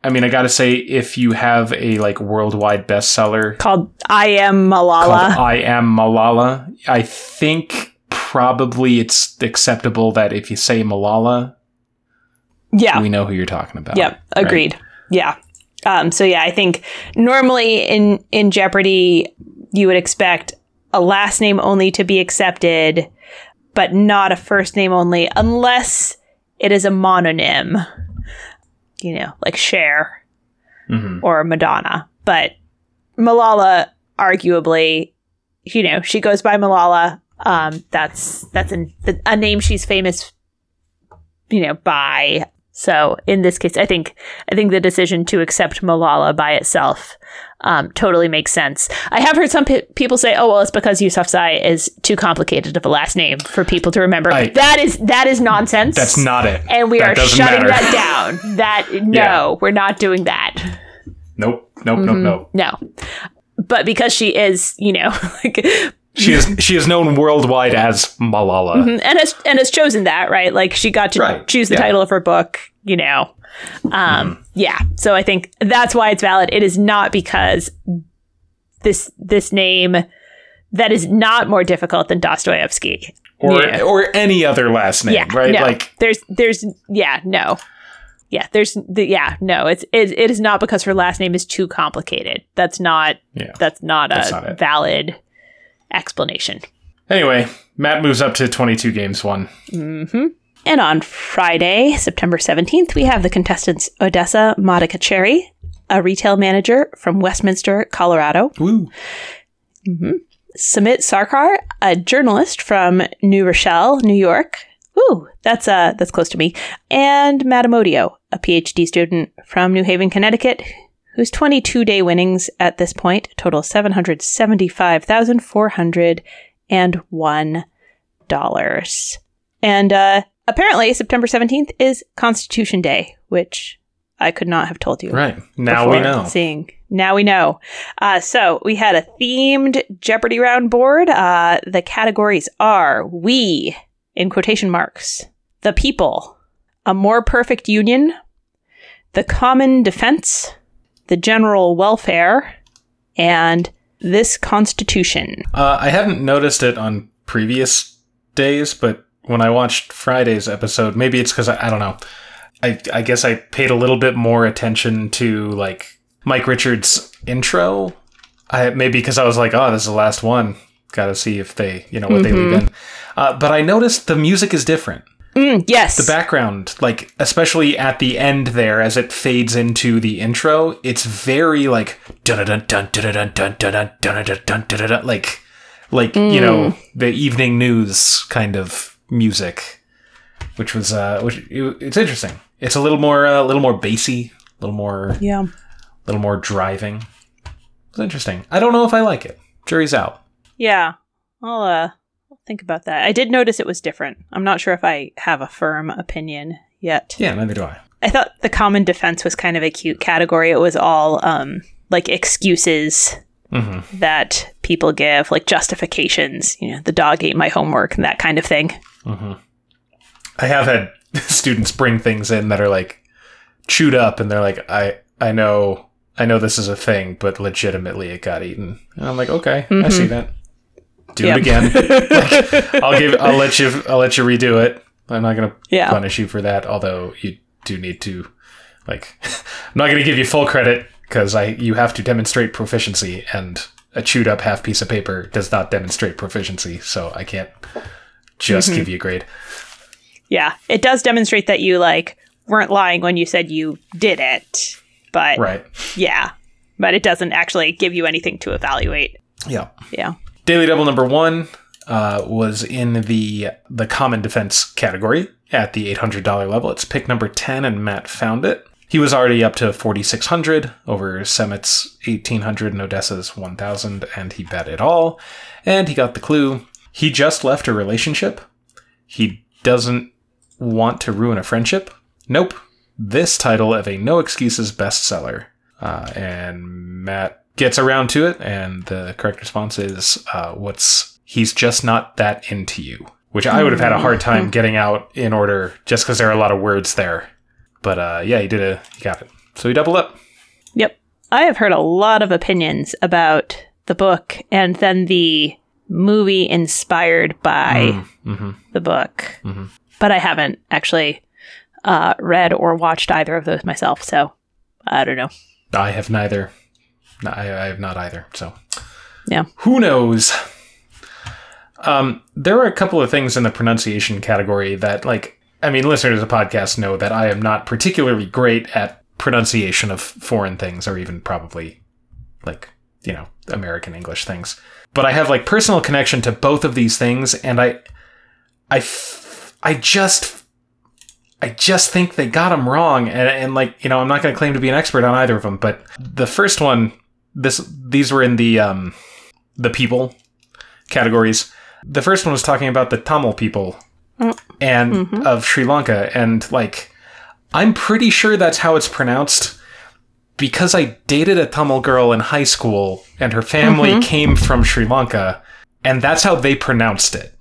I mean, I gotta say, if you have a like worldwide bestseller Called I Am Malala. I Am Malala, I think probably it's acceptable that if you say Malala, yeah. we know who you're talking about. Yep, right? agreed. Yeah. Um, so yeah, I think normally in in Jeopardy you would expect a last name only to be accepted, but not a first name only, unless it is a mononym. You know, like Cher Mhm. or Madonna. But Malala, arguably, you know, she goes by Malala. Um, that's that's an, a name she's famous, you know, by. So in this case, I think I think the decision to accept Malala by itself um, totally makes sense. I have heard some pe- people say, "Oh, well, it's because Yousafzai is too complicated of a last name for people to remember." I- that is that is nonsense. That's not it. and we That are shutting matter. that down. That no, we're not doing that. Nope, nope, Mm-hmm. nope, nope. No. But because she is, you know, like She is she is known worldwide as Malala. and has and has chosen that, right? Like she got to Right, choose the yeah. title of her book, you know. Um yeah. So I think that's why it's valid. It is not because this this name that is not more difficult than Dostoevsky. Or Yeah. or any other last name, yeah, right? No. Like there's there's yeah, no. Yeah, there's the yeah, no. It's it, it is not because her last name is too complicated. That's not Yeah. that's not That's a not valid explanation. Anyway, Matt moves up to 22 games won. hmm And on Friday, September 17th, we have the contestants Odessa Modicacheri, a retail manager from Westminster, Colorado. Woo. Samit Sarkar, a journalist from New Rochelle, New York. Ooh, that's uh that's close to me. And Matt Amodio, a PhD student from New Haven, Connecticut, whose 22-day winnings at this point total $775,401. And uh apparently, September 17th is Constitution Day, which I could not have told you. Right. Now we know. Seeing. Now we know. Uh, so we had a themed Jeopardy round board. Uh, the categories are we, in quotation marks, the people, a more perfect union, the common defense, the general welfare, and this constitution. Uh, I hadn't noticed it on previous days, but when I watched Friday's episode, maybe it's because I, I, don't know. I, I guess I paid a little bit more attention to like Mike Richards' intro. I, maybe because I was like, oh, this is the last one. Got to see if they, you know, what mm-hmm. they leave mm-hmm. in. Uh, but I noticed the music is different. Mm, yes. The background, like, especially at the end there as it fades into the intro, it's very like, dun dun dun dun dun dun dun dun dun dun dun dun like, like, mm. you know, mm. the evening news kind of music, which was uh, which it, it's interesting. It's a little more a little more bassy, a little more yeah. a little more driving. It's interesting. I don't know if I like it. Jury's out. Yeah. I'll uh think about that. I did notice it was different. I'm not sure if I have a firm opinion yet. Yeah, neither do I. I thought the common defense was kind of a cute category. It was all um like excuses hmm that people give, like justifications, you know, the dog ate my homework and that kind of thing. Mm-hmm. I have had students bring things in that are like chewed up, and they're like, "I I know I know this is a thing, but legitimately it got eaten." And I'm like, "Okay, I see mm-hmm. that. Do Yep. it again. Like, I'll give I'll let you I'll let you redo it. I'm not gonna Yeah. punish you for that. Although you do need to like I'm not gonna give you full credit because I you have to demonstrate proficiency and." A chewed up half piece of paper does not demonstrate proficiency, so I can't just give you a grade. Yeah. It does demonstrate that you like weren't lying when you said you did it. But Right. yeah. But it doesn't actually give you anything to evaluate. Yeah. Yeah. Daily Double number one uh, was in the the common defense category at the eight hundred dollar level. It's pick number ten, and Matt found it. He was already up to forty six hundred over Samit's eighteen hundred and Odessa's one thousand, and he bet it all. And he got the clue. He just left a relationship. He doesn't want to ruin a friendship. Nope. This title of a no excuses bestseller. Uh, and Matt gets around to it, and the correct response is, uh, "What's he's just not that into you," which I would have had a hard time getting out in order, just because there are a lot of words there. But uh, yeah, he did a he got it, so he doubled up. Yep. I have heard a lot of opinions about the book and then the movie inspired by Mm-hmm. the book. But I haven't actually uh, read or watched either of those myself, so I don't know. I have neither. No, I, I have not either. So Yeah. who knows? Um, there are a couple of things in the pronunciation category that, like, I mean, listeners of the podcast know that I am not particularly great at pronunciation of foreign things, or even probably like you know American English things. But I have like personal connection to both of these things, and I, I, f- I just, I just think they got them wrong, and, and like you know, I'm not going to claim to be an expert on either of them, but the first one, this these were in the um, the people categories. The first one was talking about the Tamil people and of Sri Lanka, and like I'm pretty sure that's how it's pronounced because I dated a Tamil girl in high school, and her family mm-hmm. came from Sri Lanka, and that's how they pronounced it.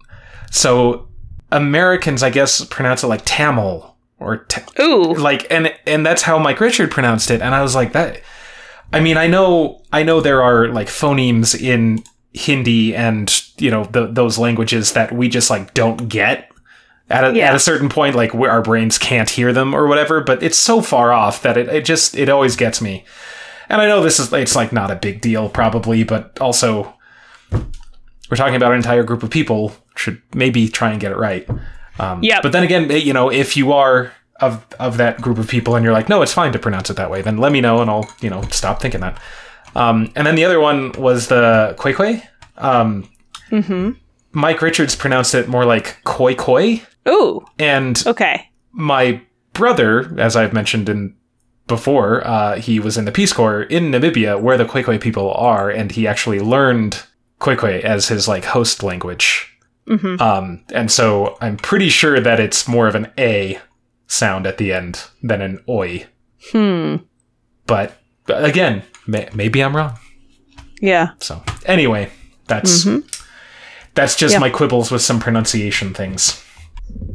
So Americans, I guess, pronounce it like Tamil or ta- Ooh. like, and and that's how Mike Richard pronounced it, and I was like that. I mean, I know, I know there are like phonemes in Hindi and you know the, those languages that we just like don't get at a, Yeah. at a certain point, like our brains can't hear them or whatever. But it's so far off that it, it just it always gets me. And I know this is it's like not a big deal probably, but also we're talking about an entire group of people. Should maybe try and get it right. Um, Yep. But then again, you know, if you are of of that group of people and you're like, no, it's fine to pronounce it that way, then let me know and I'll you know stop thinking that. Um, and then the other one was the Khoekhoe. Um, Mm-hmm. Mike Richards pronounced it more like koi koi, Ooh. and Okay. my brother, as I've mentioned in before, uh, he was in the Peace Corps in Namibia, where the Khoekhoe people are, and he actually learned Khoekhoe as his like host language Mm-hmm. Um, and so I'm pretty sure that it's more of an A sound at the end than an oi. Hmm. But again, may- maybe I'm wrong. Yeah. So anyway, that's that's just Yeah. my quibbles with some pronunciation things.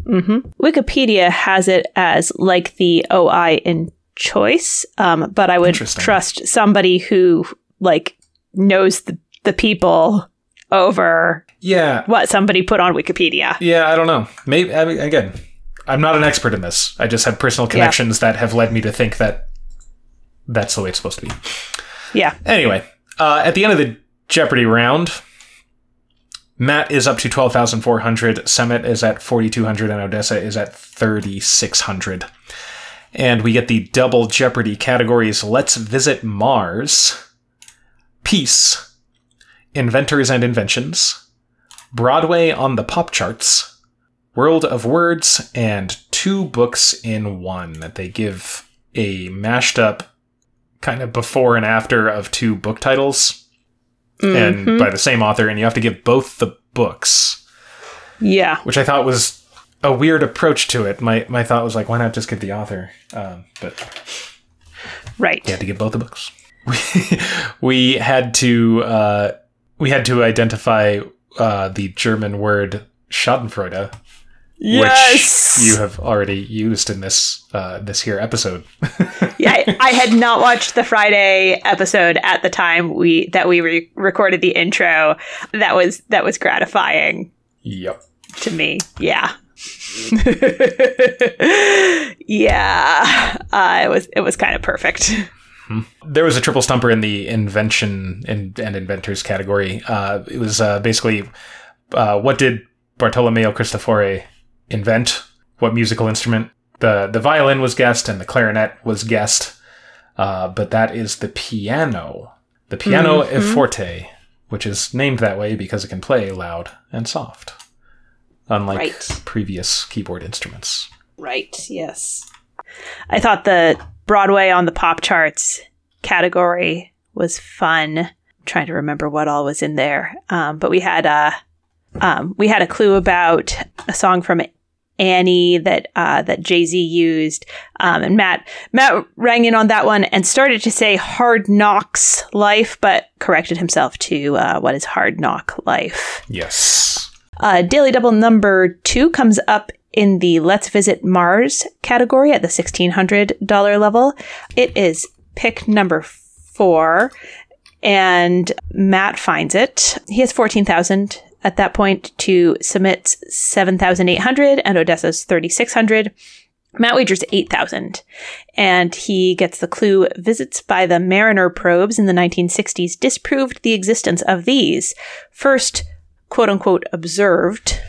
Mm-hmm. Wikipedia has it as like the OI in choice, um, but I would trust somebody who like knows the, the people over Yeah, what somebody put on Wikipedia. yeah. I don't know. Maybe I mean, again, I'm not an expert in this. I just have personal connections that have led me to think that that's the way it's supposed to be. Yeah. Anyway, uh, at the end of the Jeopardy round, Matt is up to 12,400, Samit is at 4,200, and Odessa is at 3,600. And we get the double Jeopardy categories. Let's Visit Mars, Peace, Inventors and Inventions, Broadway on the Pop Charts, World of Words, and two books in one. that They give a mashed up kind of before and after of two book titles and Mhm. by the same author and you have to give both the books yeah. which i thought was a weird approach to it my my thought was like why not just give the author um, but Right. you had to give both the books we, we had to uh, we had to identify uh, the german word schadenfreude Yes. which you have already used in this uh, this here episode yeah, I, I had not watched the Friday episode at the time we that we re- recorded the intro. That was that was gratifying yep to me. Yeah. yeah. Uh, it was it was kind of perfect. There was a triple stumper in the invention and, and inventors category. Uh, it was uh, basically uh, what did Bartolomeo Cristofori invent? What musical instrument? The the violin was guessed and the clarinet was guessed, uh, but that is the piano, the piano e forte, which is named that way because it can play loud and soft, unlike Right. previous keyboard instruments. Right. Yes. I thought the Broadway on the pop charts category was fun. I'm trying to remember what all was in there, um, but we had a um, we had a clue about a song from Annie that uh, that Jay Z used, um, and Matt Matt rang in on that one and started to say "Hard Knocks Life," but corrected himself to uh, "What is Hard Knock Life." Yes. Uh, Daily Double number two comes up in the Let's Visit Mars category at the $1,600 level. It is pick number four, and Matt finds it. He has 14,000 at that point to Samit 7,800 and Odessa's 3,600. Matt wagers 8,000 and he gets the clue visits by the Mariner probes in the 1960s disproved the existence of these. First, quote unquote, observed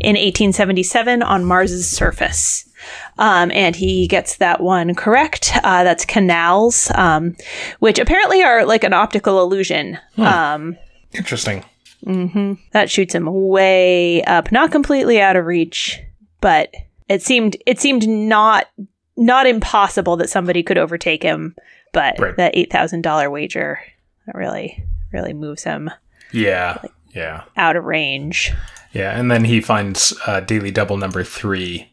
in 1877 on Mars's surface. Um, and he gets that one correct. Uh, that's canals, um, which apparently are like an optical illusion. Um, Interesting. That shoots him way up, not completely out of reach, but it seemed it seemed not not impossible that somebody could overtake him. But Right. that eight thousand dollar wager that really really moves him Yeah. Yeah. out of range. Yeah, and then he finds uh, Daily Double number three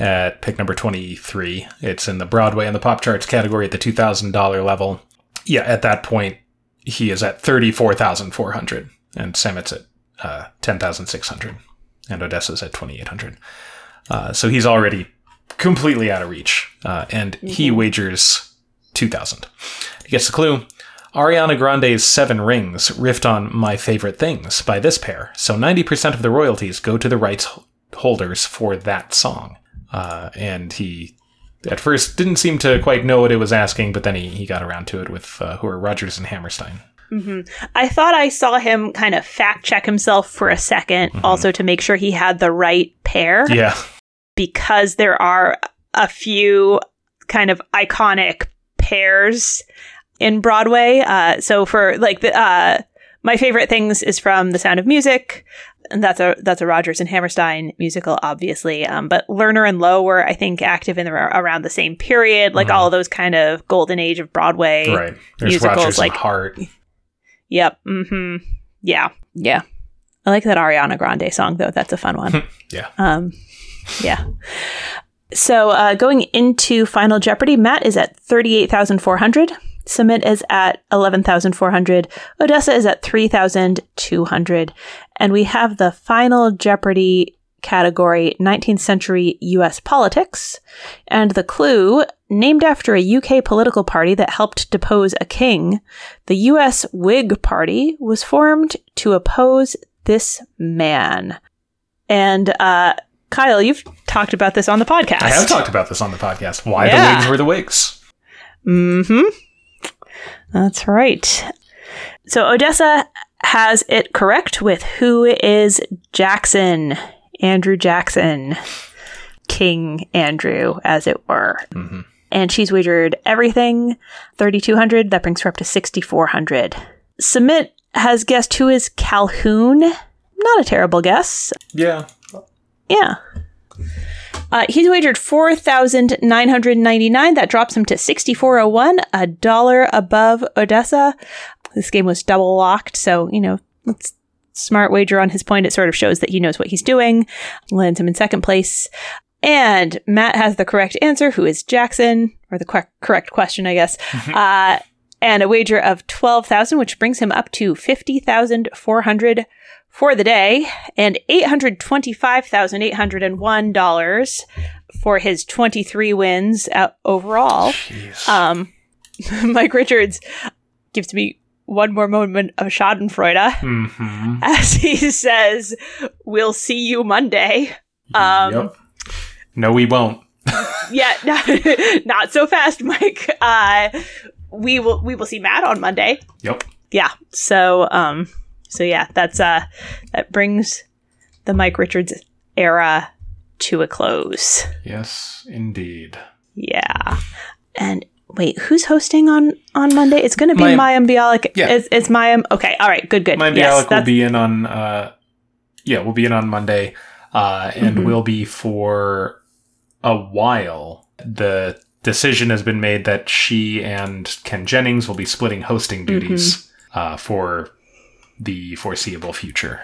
at pick number 23. It's in the Broadway and the Pop Charts category at the $2,000 level. Yeah, at that point, he is at 34,400, and Samit's at uh, 10,600, and Odessa's at 2,800. Uh, so he's already completely out of reach, uh, and he wagers 2,000. He gets the clue. Ariana Grande's Seven Rings riffed on My Favorite Things by this pair, so 90% of the royalties go to the rights holders for that song. Uh, and he, at first, didn't seem to quite know what it was asking, but then he, he got around to it with uh, who are Rodgers and Hammerstein. I thought I saw him kind of fact check himself for a 2nd also to make sure he had the right pair. Yeah, because there are a few kind of iconic pairs in Broadway. Uh, so for like the uh, my favorite things is from The Sound of Music, and that's a that's a Rodgers and Hammerstein musical, obviously. Um, but Lerner and Loewe were, I think, active in the, around the same period, like all of those kind of golden age of Broadway. right. There's musicals, Rodgers like- Hart. Yep. Mm-hmm. Yeah. Yeah. I like that Ariana Grande song though. That's a fun one. Yeah. Um, yeah. So uh, going into Final Jeopardy, Matt is at thirty-eight thousand four hundred. Samit is at eleven thousand four hundred. Odessa is at three thousand two hundred, and we have the Final Jeopardy category 19th century US politics. And the clue named after a UK political party that helped depose a king, the US Whig Party was formed to oppose this man. And uh, Kyle, you've talked about this on the podcast. I have talked about this on the podcast. Why Yeah. the Whigs were the Whigs. Mm-hmm. That's right. So Odessa has it correct with who is Jackson, Andrew Jackson, King Andrew, as it were. Mhm. And she's wagered everything 3,200. That brings her up to 6,400. Samit has guessed who is Calhoun. Not a terrible guess. Yeah. Yeah. Uh, he's wagered 4,999. That drops him to 6,401, a dollar above Odessa. This game was double locked, so, you know, it's smart wager on his point. It sort of shows that he knows what he's doing, lands him in second place. And Matt has the correct answer, who is Jackson, or the cor- correct question, I guess. uh, and a wager of 12,000, which brings him up to 50,400 for the day and $825,801 for his 23 wins out overall. Um, Mike Richards gives me one more moment of Schadenfreude hmm as he says, We'll see you Monday. Um, yep. No, we won't. Yeah, not, not so fast, Mike. Uh, we will we will see Matt on Monday. Yep. Yeah. So um so yeah, that's uh that brings the Mike Richards era to a close. Yes, indeed. Yeah. And wait, who's hosting on on Monday? It's going to be Mayim. Mayim Bialik. Yeah. It's, it's Mayim. Okay. All right. Good. Good. My yes, Bialik will be in on uh yeah, we'll be in on Monday. Uh and Mhm. will be for a while. The decision has been made that she and Ken Jennings will be splitting hosting duties uh for the foreseeable future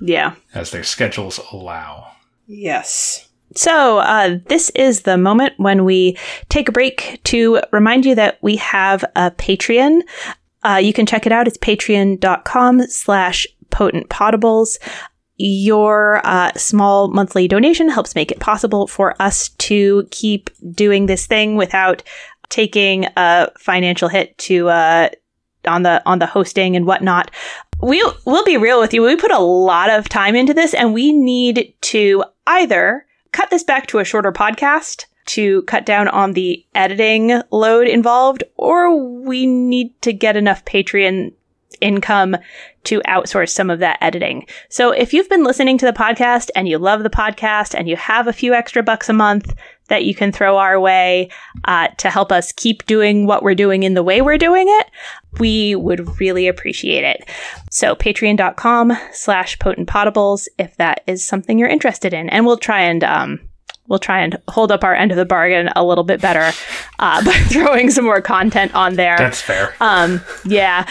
yeah. as their schedules allow. Yes. So, uh, this is the moment when we take a break to remind you that we have a Patreon. Uh, you can check it out. It's patreon.com slash potent potables. Your uh, small monthly donation helps make it possible for us to keep doing this thing without taking a financial hit to uh, on the on the hosting and whatnot. We'll we'll be real with you. We put a lot of time into this, and we need to either cut this back to a shorter podcast to cut down on the editing load involved, or we need to get enough Patreon income to outsource some of that editing. So if you've been listening to the podcast and you love the podcast and you have a few extra bucks a month that you can throw our way uh, to help us keep doing what we're doing in the way we're doing it, we would really appreciate it. So patreon.com slash potent potables if that is something you're interested in. And we'll try and um we'll try and hold up our end of the bargain a little bit better uh, by throwing some more content on there. That's fair. Um, yeah.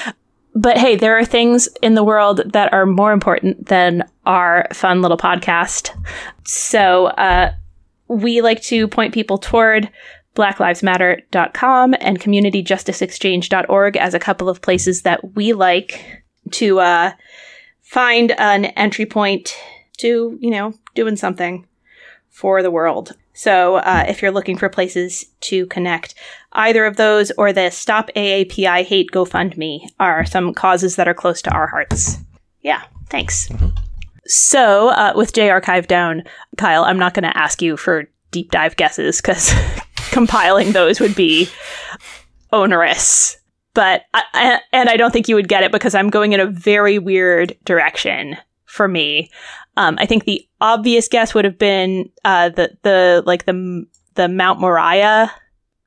But hey, there are things in the world that are more important than our fun little podcast. So, uh, we like to point people toward blacklivesmatter.com and communityjusticeexchange.org as a couple of places that we like to uh, find an entry point to, you know, doing something for the world. So uh, if you're looking for places to connect, either of those or the Stop AAPI Hate GoFundMe are some causes that are close to our hearts. Yeah, thanks. So uh, with J Archive down, Kyle, I'm not going to ask you for deep dive guesses because compiling those would be onerous. But I, I, and I don't think you would get it because I'm going in a very weird direction for me. Um, I think the obvious guess would have been uh, the the like the the Mount Moriah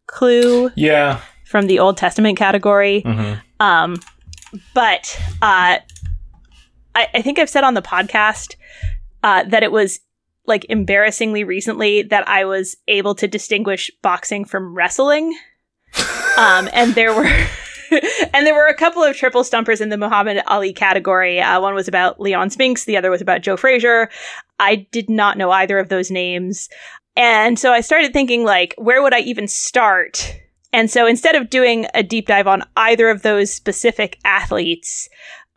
clue Yeah. from the Old Testament category. hmm Um, but uh, I, I think I've said on the podcast uh, that it was like embarrassingly recently that I was able to distinguish boxing from wrestling. Um, and there were and there were a couple of triple stumpers in the Muhammad Ali category. Uh, one was about Leon Spinks, the other was about Joe Frazier. I did not know either of those names. And so I started thinking, like, where would I even start? And so instead of doing a deep dive on either of those specific athletes,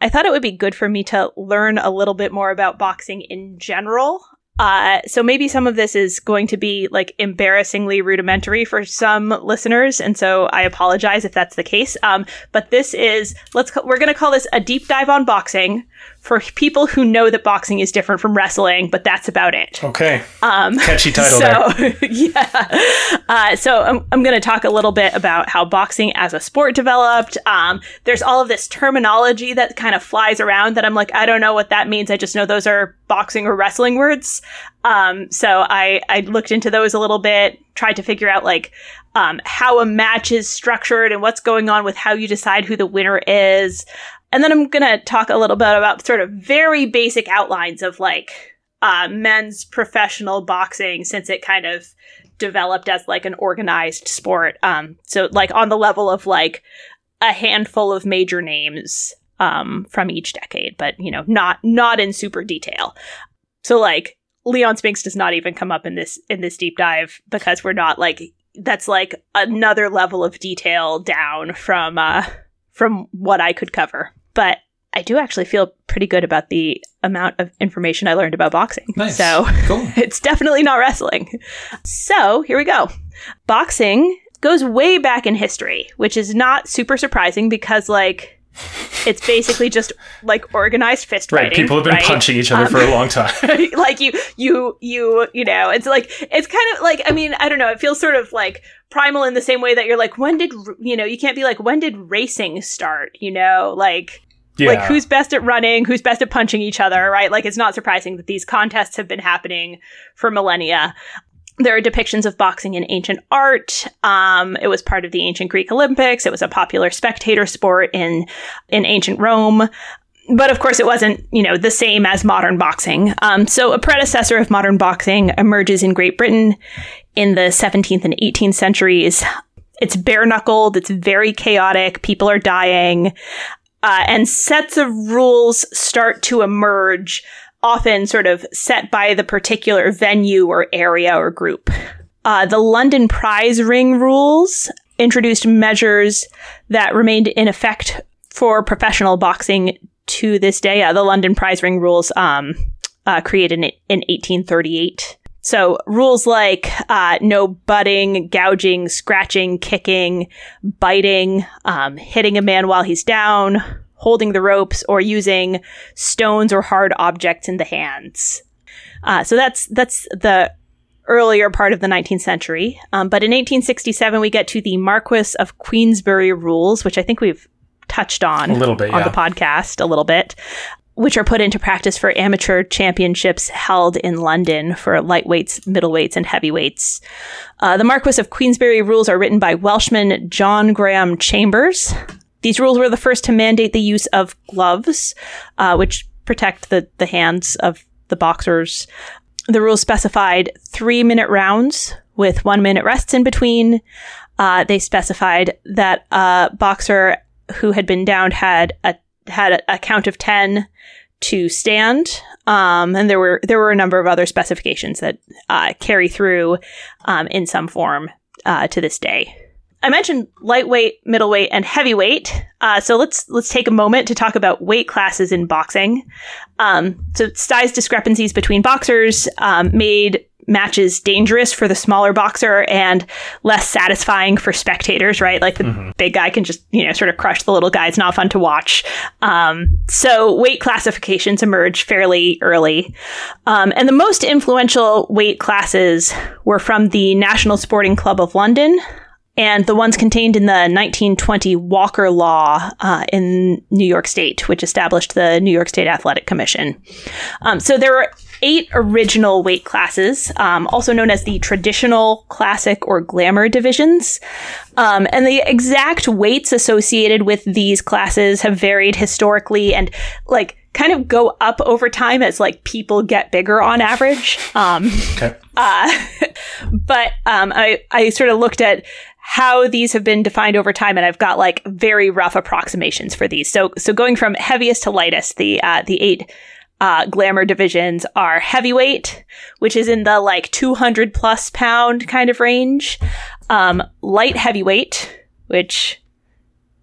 I thought it would be good for me to learn a little bit more about boxing in general. Uh, so maybe some of this is going to be like embarrassingly rudimentary for some listeners, and so I apologize if that's the case. Um, but this is let's we're going to call this a deep dive on boxing for people who know that boxing is different from wrestling, but that's about it. Okay. Um, Catchy title so, yeah. Uh, so I'm, I'm going to talk a little bit about how boxing as a sport developed. Um, there's all of this terminology that kind of flies around that I'm like, I don't know what that means. I just know those are boxing or wrestling words. Um, so I, I looked into those a little bit, tried to figure out like um, how a match is structured and what's going on with how you decide who the winner is. And then I'm going to talk a little bit about sort of very basic outlines of like uh, men's professional boxing since it kind of developed as like an organized sport. Um, so like on the level of like a handful of major names um, from each decade, but you know, not not in super detail. So like Leon Spinks does not even come up in this in this deep dive because we're not like that's like another level of detail down from uh from what I could cover but I do actually feel pretty good about the amount of information I learned about boxing. Nice. So Cool. it's definitely not wrestling. So here we go. Boxing goes way back in history, which is not super surprising because, like, it's basically just like organized fist Right. fighting. People have been right? punching each other Um, for a long time. like you you you you know it's like it's kind of like i mean i don't know it feels sort of like primal in the same way that you're like when did you know you can't be like when did racing start you know like yeah. like who's best at running who's best at punching each other right like it's not surprising that these contests have been happening for millennia there are depictions of boxing in ancient art. Um, it was part of the ancient Greek Olympics. It was a popular spectator sport in in ancient Rome. But of course, it wasn't, you know, the same as modern boxing. Um, so a predecessor of modern boxing emerges in Great Britain in the 17th and 18th centuries. It's bare knuckled. It's very chaotic. People are dying. Uh, and sets of rules start to emerge, often sort of set by the particular venue or area or group. Uh, the London prize ring rules introduced measures that remained in effect for professional boxing to this day. Uh, the London prize ring rules um, uh, created in, in 1838. So rules like uh, no butting, gouging, scratching, kicking, biting, um, hitting a man while he's down, holding the ropes, or using stones or hard objects in the hands. Uh, so that's that's the earlier part of the 19th century. Um, but in 1867, we get to the Marquis of Queensberry rules, which I think we've touched on A little bit, on yeah. the podcast a little bit, which are put into practice for amateur championships held in London for lightweights, middleweights, and heavyweights. Uh, the Marquis of Queensberry rules are written by Welshman John Graham Chambers. These rules were the first to mandate the use of gloves, uh, which protect the, the hands of the boxers. The rules specified three minute rounds with one minute rests in between. Uh, they specified that a boxer who had been downed had a had a, count of ten to stand, um, and there were there were a number of other specifications that uh, carry through um, in some form uh, to this day. I mentioned lightweight, middleweight, and heavyweight. Uh, so let's let's take a moment to talk about weight classes in boxing. Um, so size discrepancies between boxers um, made matches dangerous for the smaller boxer and less satisfying for spectators. Right, like the big guy can just you know sort of crush the little guy. It's not fun to watch. Um, so weight classifications emerged fairly early, um, and the most influential weight classes were from the National Sporting Club of London and the ones contained in the 1920 Walker Law uh, in New York State, which established the New York State Athletic Commission. Um, so there were eight original weight classes, um, also known as the traditional, classic, or glamour divisions. Um, and the exact weights associated with these classes have varied historically and like kind of go up over time as like people get bigger on average. Um, okay. uh, but um, I, I sort of looked at how these have been defined over time, and I've got like very rough approximations for these. So, so going from heaviest to lightest, the uh, the eight uh, glamour divisions are heavyweight, which is in the like 200 plus pound kind of range, um, light heavyweight, which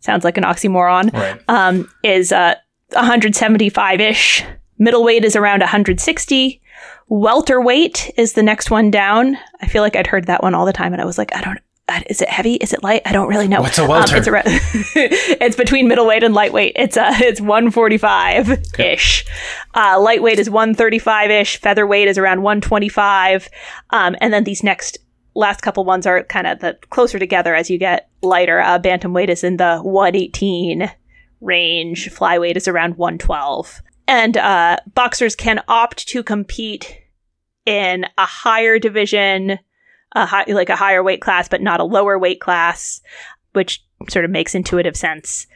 sounds like an oxymoron, Right. um, is uh, 175 ish. Middleweight is around 160. Welterweight is the next one down. I feel like I'd heard that one all the time, and I was like, I don't. Uh, Is it heavy? Is it light? I don't really know. What's a welter? Um, it's, around- it's between middleweight and lightweight. It's uh, it's 145 ish. Uh, lightweight is 135 ish. Featherweight is around 125. Um, and then these next last couple ones are kind of the closer together as you get lighter. Uh, bantamweight is in the 118 range. Flyweight is around 112. And uh, boxers can opt to compete in a higher division, a high, like a higher weight class, but not a lower weight class, which sort of makes intuitive sense.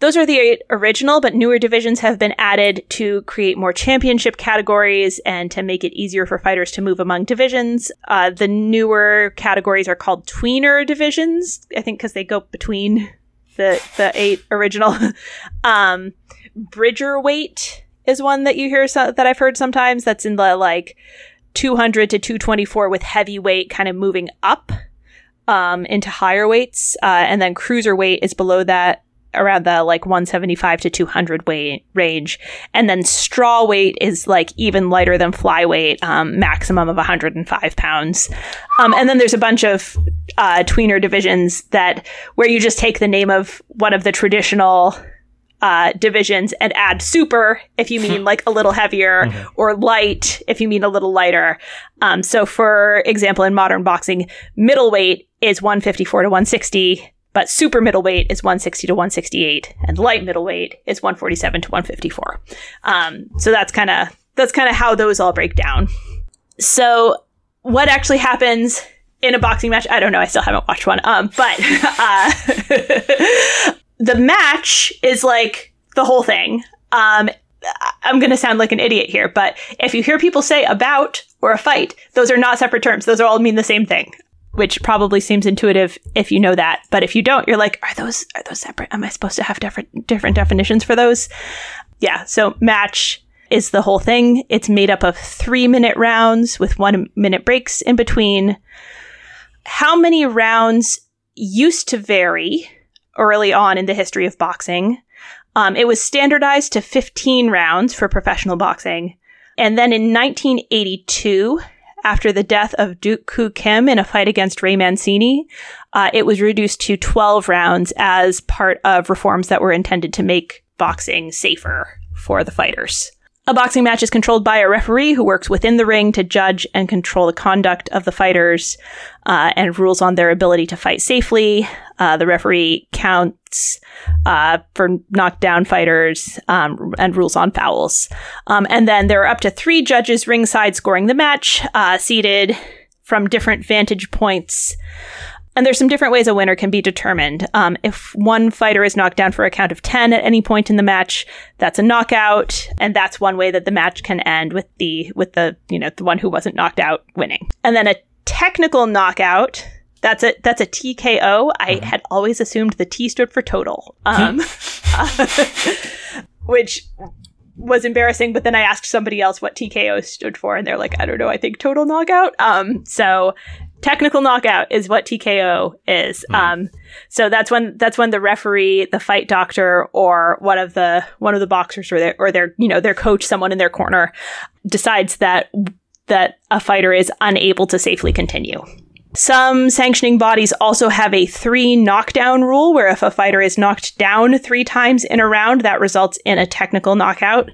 Those are the original, but newer divisions have been added to create more championship categories and to make it easier for fighters to move among divisions. Uh, the newer categories are called tweener divisions, I think, because they go between the the eight original. um, Bridger weight is one that you hear so- that I've heard sometimes. That's in the like 200 to 224 with heavyweight kind of moving up um, into higher weights, uh, and then cruiserweight is below that around the like 175 to 200 weight range. And then straw weight is like even lighter than flyweight um, maximum of 105 pounds. Um, and then there's a bunch of uh, tweener divisions that where you just take the name of one of the traditional uh, divisions and add super if you mean like a little heavier or light if you mean a little lighter. Um, so, for example, in modern boxing, middleweight is 154 to 160, but super middleweight is 160 to 168, and light middleweight is 147 to 154. Um, so that's kind of that's kind of how those all break down. So, what actually happens in a boxing match? I don't know. I still haven't watched one. Um, but uh, the match is like the whole thing. Um, I'm going to sound like an idiot here, but if you hear people say about or a fight, those are not separate terms. Those all mean the same thing, which probably seems intuitive if you know that. But if you don't, you're like, are those are those separate? Am I supposed to have different different definitions for those? Yeah. So match is the whole thing. It's made up of three minute rounds with one minute breaks in between. How many rounds used to vary early on in the history of boxing. Um, it was standardized to 15 rounds for professional boxing. And then in 1982, after the death of Duk Koo Kim in a fight against Ray Mancini, uh, it was reduced to 12 rounds as part of reforms that were intended to make boxing safer for the fighters. A boxing match is controlled by a referee who works within the ring to judge and control the conduct of the fighters uh, and rules on their ability to fight safely. Uh, the referee counts uh, for knockdown fighters um, and rules on fouls. Um, and then there are up to three judges ringside scoring the match, uh, seated from different vantage points. And there's some different ways a winner can be determined. Um, if one fighter is knocked down for a count of 10 at any point in the match, that's a knockout. And that's one way that the match can end with the, with the, you know, the one who wasn't knocked out winning. And then a technical knockout, that's a, that's a TKO. I had always assumed the T stood for total. Um, which was embarrassing, but then I asked somebody else what TKO stood for, and they're like, I don't know, I think total knockout. Um, so technical knockout is what TKO is. Um, so that's when that's when the referee, the fight doctor, or one of the one of the boxers or their or their you know their coach, someone in their corner, decides that that a fighter is unable to safely continue. Some sanctioning bodies also have a three knockdown rule where if a fighter is knocked down three times in a round, that results in a technical knockout.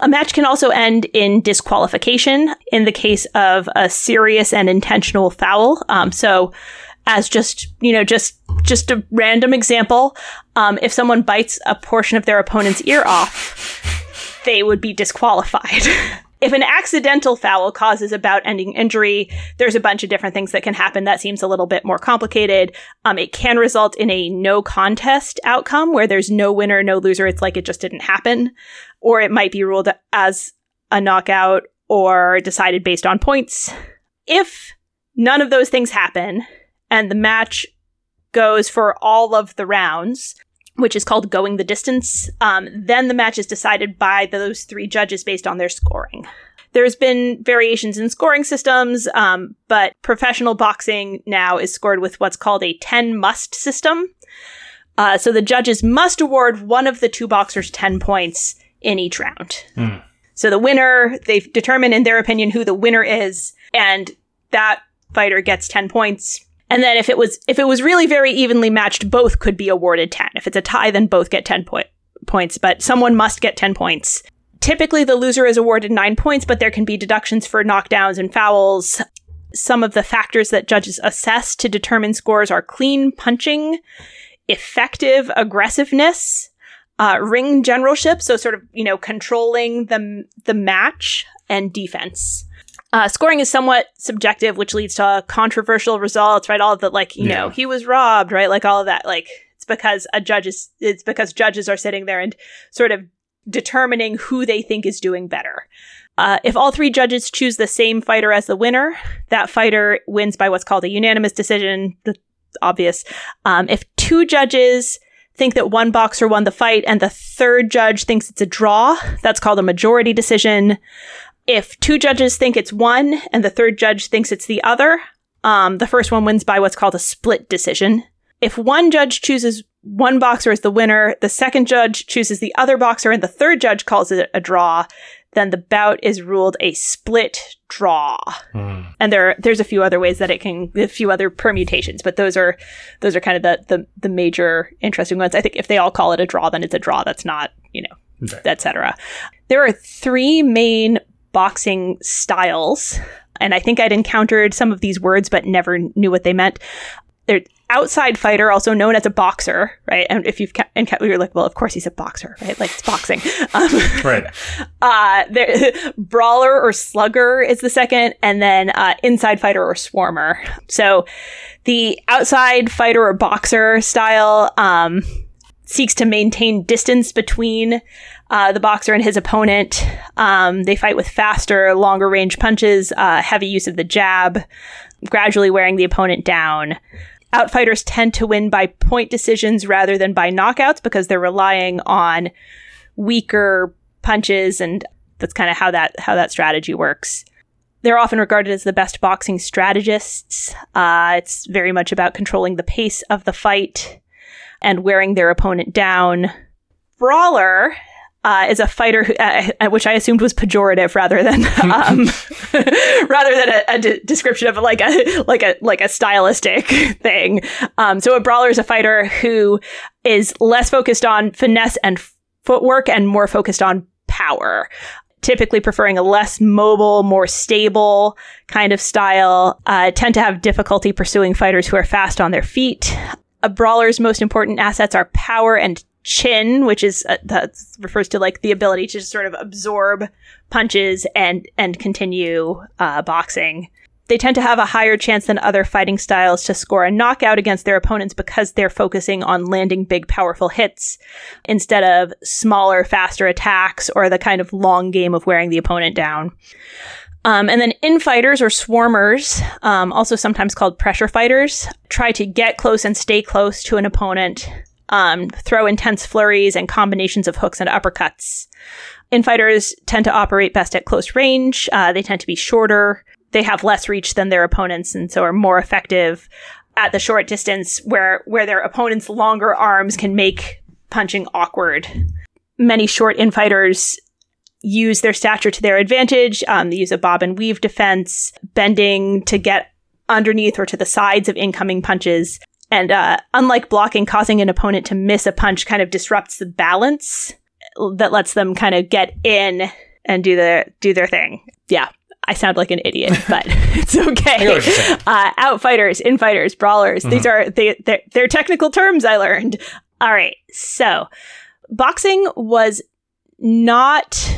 A match can also end in disqualification in the case of a serious and intentional foul. Um, so, as just you know, just just a random example, um, if someone bites a portion of their opponent's ear off, they would be disqualified. if an accidental foul causes a bout ending injury, there's a bunch of different things that can happen. That seems a little bit more complicated. Um, it can result in a no contest outcome where there's no winner, no loser. It's like it just didn't happen. Or it might be ruled as a knockout or decided based on points. If none of those things happen and the match goes for all of the rounds, which is called going the distance. Um, then the match is decided by those three judges based on their scoring. There's been variations in scoring systems, um, but professional boxing now is scored with what's called a 10 must system. Uh, so the judges must award one of the two boxers 10 points in each round. Hmm. So the winner, they determine in their opinion who the winner is, and that fighter gets 10 points. And then if it was if it was really very evenly matched, both could be awarded 10. If it's a tie, then both get 10 point, points, but someone must get 10 points. Typically the loser is awarded 9 points, but there can be deductions for knockdowns and fouls. Some of the factors that judges assess to determine scores are clean punching, effective aggressiveness, uh, ring generalship, so sort of you know controlling the the match and defense. Uh, scoring is somewhat subjective, which leads to controversial results, right? All of the like, you know, he was robbed, right? Like all of that. Like it's because a judge is, it's because judges are sitting there and sort of determining who they think is doing better. Uh, if all three judges choose the same fighter as the winner, that fighter wins by what's called a unanimous decision. That's obvious. Um, if two judges think that one boxer won the fight and the third judge thinks it's a draw, that's called a majority decision. If two judges think it's one and the third judge thinks it's the other, um, the first one wins by what's called a split decision. If one judge chooses one boxer as the winner, the second judge chooses the other boxer, and the third judge calls it a draw, then the bout is ruled a split draw. Hmm. And there, there's a few other ways that it can, a few other permutations, but those are, those are kind of the, the, the major interesting ones. I think if they all call it a draw, then it's a draw. That's not, you know, Okay. etc. There are three main boxing styles, and I think I'd encountered some of these words but never knew what they meant. They're outside fighter, also known as a boxer, right? And if you've ca- encountered, you're like, well, of course he's a boxer, right? Like it's boxing. Um, Right. uh, there, brawler or slugger is the second, and then uh, inside fighter or swarmer. So the outside fighter or boxer style um, seeks to maintain distance between uh, the boxer and his opponent. Um, they fight with faster, longer range punches, uh, heavy use of the jab, gradually wearing the opponent down. Outfighters tend to win by point decisions rather than by knockouts because they're relying on weaker punches and that's kind of how that how that strategy works. They're often regarded as the best boxing strategists. Uh, it's very much about controlling the pace of the fight and wearing their opponent down. Brawler uh, is a fighter who, uh, uh, which I assumed was pejorative rather than um, rather than a, a de- description of like a like a like a stylistic thing. Um, so a brawler is a fighter who is less focused on finesse and footwork and more focused on power. Typically preferring a less mobile, more stable kind of style, uh, tend to have difficulty pursuing fighters who are fast on their feet. A brawler's most important assets are power and chin, which is uh, that refers to like the ability to sort of absorb punches and and continue uh, boxing. They tend to have a higher chance than other fighting styles to score a knockout against their opponents because they're focusing on landing big, powerful hits instead of smaller, faster attacks or the kind of long game of wearing the opponent down. Um, and then infighters or swarmers, um, also sometimes called pressure fighters, try to get close and stay close to an opponent, um, throw intense flurries and combinations of hooks and uppercuts. Infighters tend to operate best at close range. Uh, they tend to be shorter. They have less reach than their opponents, and so are more effective at the short distance, where where their opponent's longer arms can make punching awkward. Many short infighters use their stature to their advantage. Um, they use a bob and weave defense, bending to get underneath or to the sides of incoming punches. And uh, unlike blocking, causing an opponent to miss a punch kind of disrupts the balance that lets them kind of get in and do their do their thing. Yeah, I sound like an idiot, but it's okay. what you're saying. Uh, outfighters, infighters, brawlers. These are they they're, they're technical terms I learned. All right, so boxing was not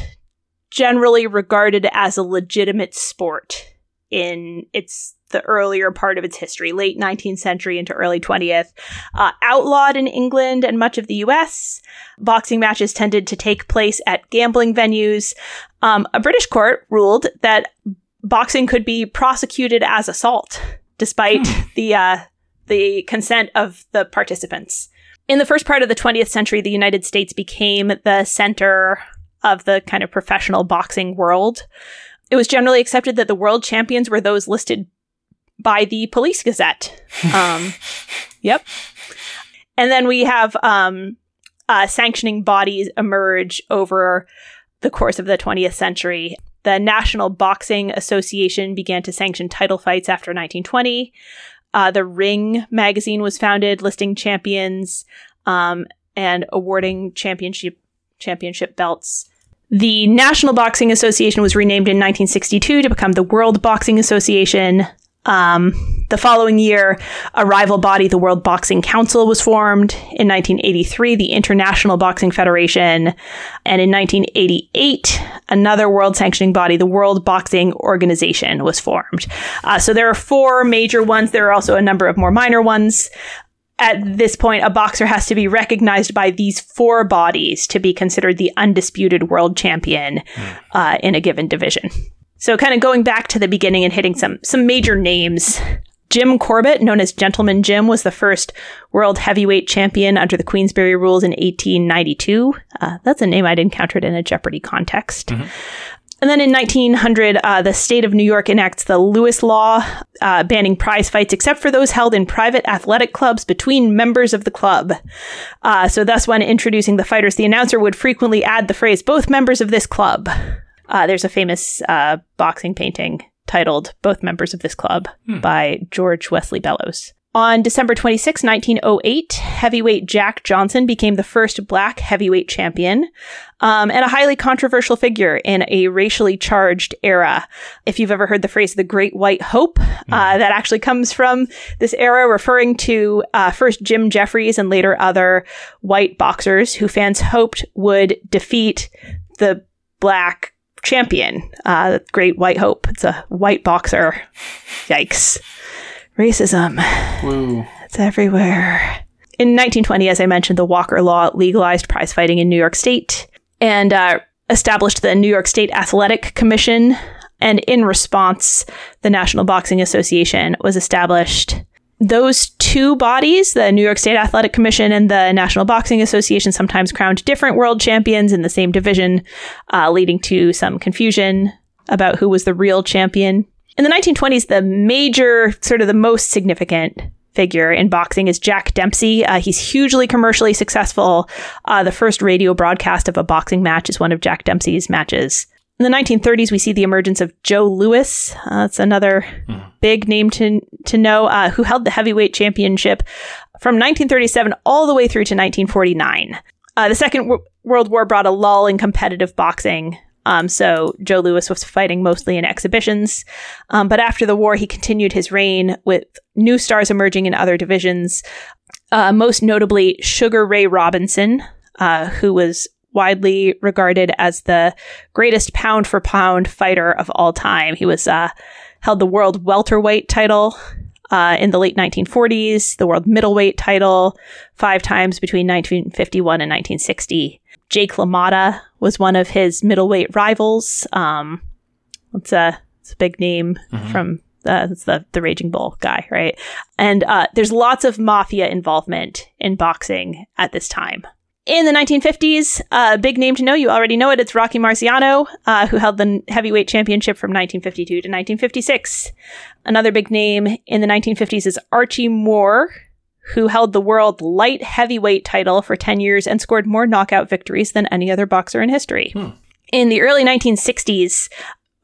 generally regarded as a legitimate sport in its the earlier part of its history, late 19th century into early 20th. Uh, outlawed in England and much of the US, boxing matches tended to take place at gambling venues. Um, a British court ruled that boxing could be prosecuted as assault, despite the uh, the consent of the participants. In the first part of the 20th century, the United States became the center of the kind of professional boxing world. It was generally accepted that the world champions were those listed by the Police Gazette. Um, yep. And then we have um, uh, sanctioning bodies emerge over the course of the 20th century. The National Boxing Association began to sanction title fights after 1920. Uh, the Ring magazine was founded, listing champions um, and awarding championship championship belts. The National Boxing Association was renamed in 1962 to become the World Boxing Association. Um, the following year, a rival body, the World Boxing Council, was formed. In 1983, the International Boxing Federation. And in 1988, another world sanctioning body, the World Boxing Organization, was formed. Uh, so there are four major ones. There are also a number of more minor ones. At this point, a boxer has to be recognized by these four bodies to be considered the undisputed world champion uh, in a given division. So kind of going back to the beginning and hitting some some major names. Jim Corbett, known as Gentleman Jim, was the first world heavyweight champion under the Queensberry rules in 1892. Uh, that's a name I'd encountered in a Jeopardy context. And then in 1900, uh, the state of New York enacts the Lewis Law, uh, banning prize fights except for those held in private athletic clubs between members of the club. Uh, so, thus, when introducing the fighters, the announcer would frequently add the phrase, both members of this club. Uh, there's a famous uh, boxing painting titled Both Members of This Club by George Wesley Bellows. On December 26, 1908, heavyweight Jack Johnson became the first black heavyweight champion um, and a highly controversial figure in a racially charged era. If you've ever heard the phrase the Great White Hope, uh, that actually comes from this era, referring to uh, first Jim Jeffries and later other white boxers who fans hoped would defeat the black champion, uh, Great White Hope. It's a white boxer. Yikes. Racism. Woo. It's everywhere. In 1920, as I mentioned, the Walker Law legalized prize fighting in New York State and uh, established the New York State Athletic Commission. And in response, the National Boxing Association was established. Those two bodies, the New York State Athletic Commission and the National Boxing Association, sometimes crowned different world champions in the same division, uh, leading to some confusion about who was the real champion. In the 1920s, the major, sort of the most significant figure in boxing is Jack Dempsey. Uh, he's hugely commercially successful. Uh, the first radio broadcast of a boxing match is one of Jack Dempsey's matches. In the 1930s, we see the emergence of Joe Louis. Uh, that's another big name to to know, uh, who held the heavyweight championship from 1937 all the way through to 1949. Uh, the Second w- World War brought a lull in competitive boxing. Um, so Joe Louis was fighting mostly in exhibitions. Um, but after the war, he continued his reign with new stars emerging in other divisions. Uh, most notably, Sugar Ray Robinson, uh, who was widely regarded as the greatest pound for pound fighter of all time. He was uh, held the world welterweight title uh, in the late 1940s, the world middleweight title five times between 1951 and 1960. Jake LaMotta was one of his middleweight rivals. Um, it's a it's a big name from uh, it's the the Raging Bull guy, right? And uh, there's lots of mafia involvement in boxing at this time. In the 1950s, a uh, big name to know, you already know it, it's Rocky Marciano, uh, who held the heavyweight championship from 1952 to 1956. Another big name in the 1950s is Archie Moore, who held the world light heavyweight title for 10 years and scored more knockout victories than any other boxer in history. In the early 1960s,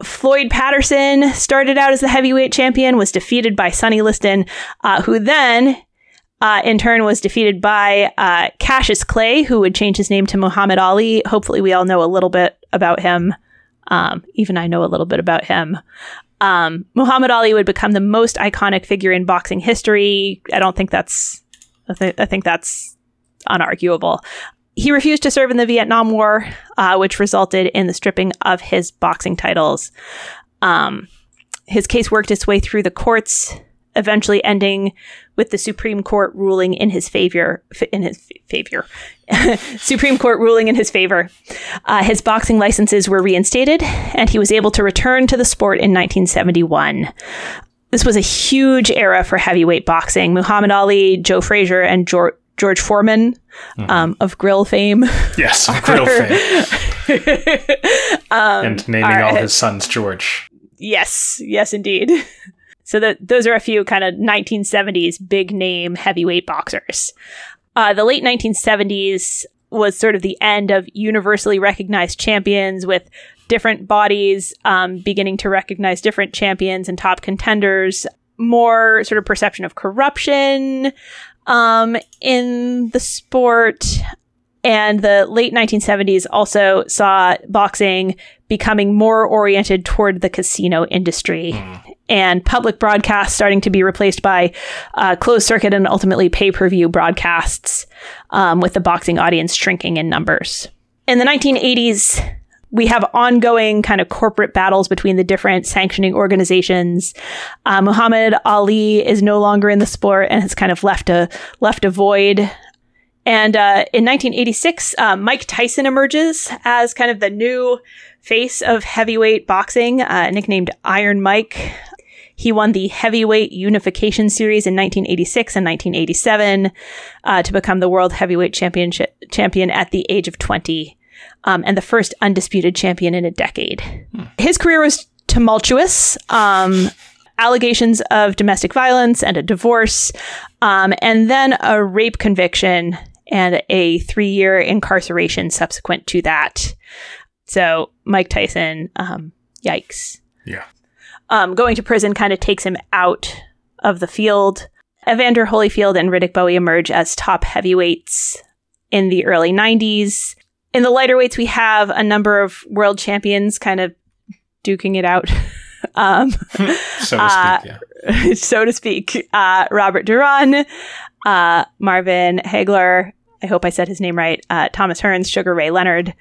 Floyd Patterson started out as the heavyweight champion, was defeated by Sonny Liston, uh, who then, uh, in turn, was defeated by uh, Cassius Clay, who would change his name to Muhammad Ali. Hopefully, we all know a little bit about him. Um, even I know a little bit about him. Um, Muhammad Ali would become the most iconic figure in boxing history. I don't think that's. I, th- I think that's unarguable. He refused to serve in the Vietnam War, uh, which resulted in the stripping of his boxing titles. Um, his case worked its way through the courts, eventually ending with the Supreme Court ruling in his favor. In his favor, Supreme Court ruling in his favor. Uh, his boxing licenses were reinstated, and he was able to return to the sport in 1971. this was a huge era for heavyweight boxing. Muhammad Ali, Joe Frazier, and George, George Foreman mm-hmm. um, of grill fame. Yes, grill fame. um, and naming all his sons George. Yes, yes, indeed. So that those are a few kind of 1970s big name heavyweight boxers. Uh, the late 1970s was sort of the end of universally recognized champions with different bodies um, beginning to recognize different champions and top contenders, more sort of perception of corruption um, in the sport. And the late 1970s also saw boxing becoming more oriented toward the casino industry mm. and public broadcasts starting to be replaced by uh, closed circuit and ultimately pay per view broadcasts, um, with the boxing audience shrinking in numbers. In the 1980s, we have ongoing kind of corporate battles between the different sanctioning organizations. Uh, Muhammad Ali is no longer in the sport and has kind of left a left a void. And uh, in 1986, uh, Mike Tyson emerges as kind of the new face of heavyweight boxing, uh, nicknamed Iron Mike. He won the Heavyweight Unification Series in 1986 and 1987 uh, to become the World Heavyweight Championship champion at the age of 20 um, and the first undisputed champion in a decade. Hmm. His career was tumultuous. Um, allegations of domestic violence and a divorce, um, and then a rape conviction and a three year incarceration subsequent to that. So, Mike Tyson, um, yikes. Yeah. Um, going to prison kind of takes him out of the field. Evander Holyfield and Riddick Bowe emerge as top heavyweights in the early 90s in the lighter weights, we have a number of world champions kind of duking it out. um, so to uh, speak, yeah. so to speak. Uh, Robert Duran, uh, Marvin Hagler, I hope I said his name right, uh, Thomas Hearns, Sugar Ray Leonard,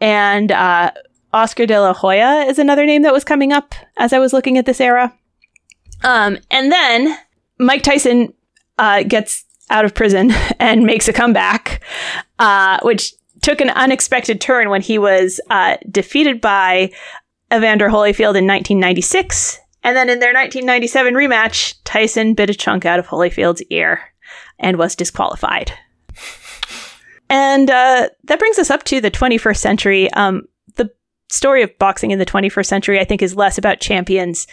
and uh, Oscar de la Hoya is another name that was coming up as I was looking at this era. Um, and then Mike Tyson uh, gets out of prison and makes a comeback, which took an unexpected turn when he was uh, defeated by Evander Holyfield in 1996. And then in their 1997 rematch, Tyson bit a chunk out of Holyfield's ear and was disqualified. And uh, that brings us up to the 21st century. Um, the story of boxing in the 21st century, I think, is less about champions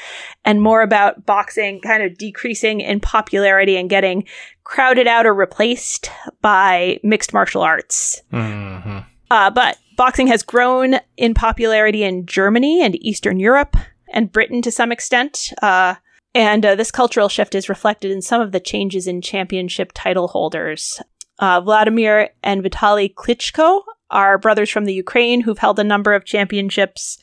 and more about boxing kind of decreasing in popularity and getting crowded out or replaced by mixed martial arts. Mm-hmm. Uh, but boxing has grown in popularity in Germany and Eastern Europe and Britain to some extent. Uh, and uh, this cultural shift is reflected in some of the changes in championship title holders. Uh, Vladimir and Vitaly Klitschko are brothers from the Ukraine who've held a number of championships.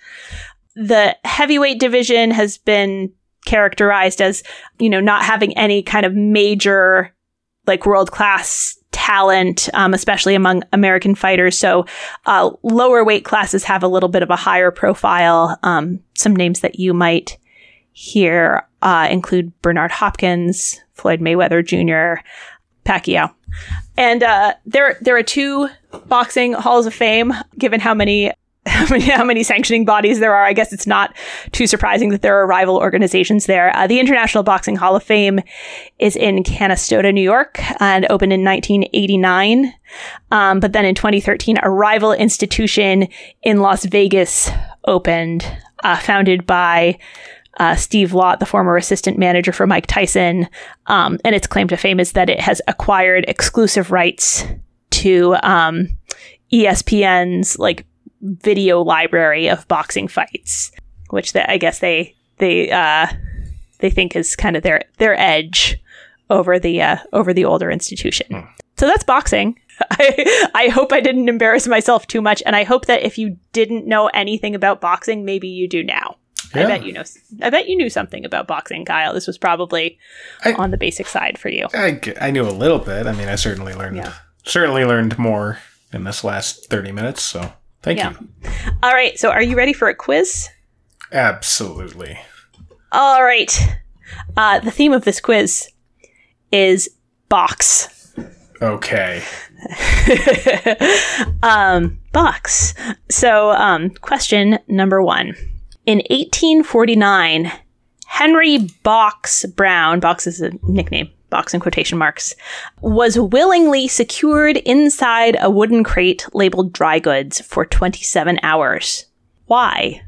The heavyweight division has been characterized as, you know, not having any kind of major, like world class talent, um, especially among American fighters. So, uh, lower weight classes have a little bit of a higher profile. Um, some names that you might hear uh, include Bernard Hopkins, Floyd Mayweather Jr., Pacquiao. And uh, there, there are two boxing halls of fame. Given how many, how many, how many sanctioning bodies there are, I guess it's not too surprising that there are rival organizations there. Uh, the International Boxing Hall of Fame is in Canastota, New York, and opened in 1989. Um, but then in 2013, a rival institution in Las Vegas opened, uh, founded by uh, Steve Lott, the former assistant manager for Mike Tyson. Um, and its claim to fame is that it has acquired exclusive rights to um, ESPN's like video library of boxing fights, which they, I guess they they uh, they think is kind of their their edge over the uh, over the older institution. Hmm. So that's boxing. I, I hope I didn't embarrass myself too much, and I hope that if you didn't know anything about boxing, maybe you do now. Yeah. I bet you know. I bet you knew something about boxing, Kyle. This was probably I, on the basic side for you. I, I knew a little bit. I mean, I certainly learned yeah. certainly learned more in this last thirty minutes. So thank yeah. you. All right. So are you ready for a quiz? Absolutely. All right. Uh, the theme of this quiz is box. Okay. um, box. So, um, question number one. In 1849, Henry Box Brown, Box is a nickname, box in quotation marks, was willingly secured inside a wooden crate labeled dry goods for 27 hours. Why?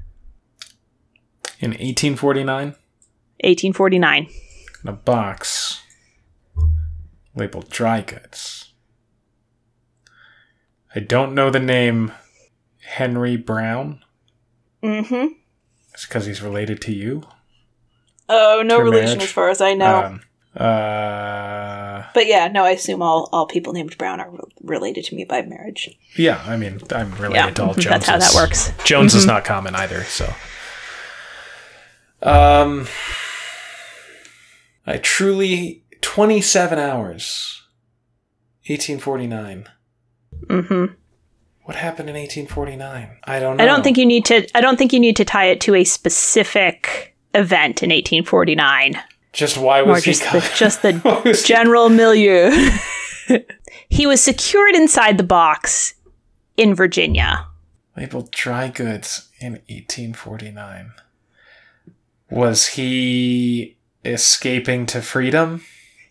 In 1849, 1849. in a box labeled dry goods. I don't know the name Henry Brown. Mm-hmm. It's because he's related to you. Oh, no relation marriage. as far as I know. Um, uh, but yeah, no, I assume all, all people named Brown are re- related to me by marriage. yeah, I mean, I'm related Yeah, to all Joneses. that's how that works. Jones is not common either, so. Um, I truly 27 hours. 1849. Mm-hmm. What happened in 1849? I don't know. I don't think you need to. I don't think you need to tie it to a specific event in 1849. Just why More was he? just the, just the was he- general milieu. he was secured inside the box in Virginia. labeled dry goods in 1849. Was he escaping to freedom?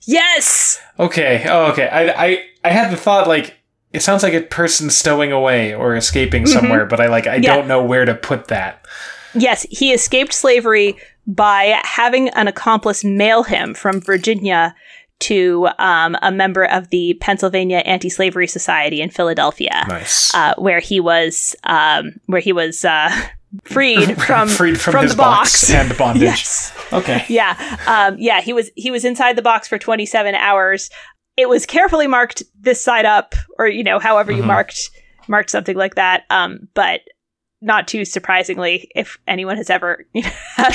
Yes. Okay. Oh, okay. I, I, I had the thought like it sounds like a person stowing away or escaping somewhere, but I like I Yeah. don't know where to put that. Yes, he escaped slavery by having an accomplice mail him from Virginia to um, a member of the Pennsylvania Anti-Slavery Society in Philadelphia. Nice. uh, where he was um, where he was uh, freed from Freed from, his the box. and bondage. yes, Okay. yeah, um, yeah. He was he was inside the box for 27 hours. It was carefully marked this side up, or you know, however you Mhm. marked marked something like that. Um, but not too surprisingly, if anyone has ever you know, had,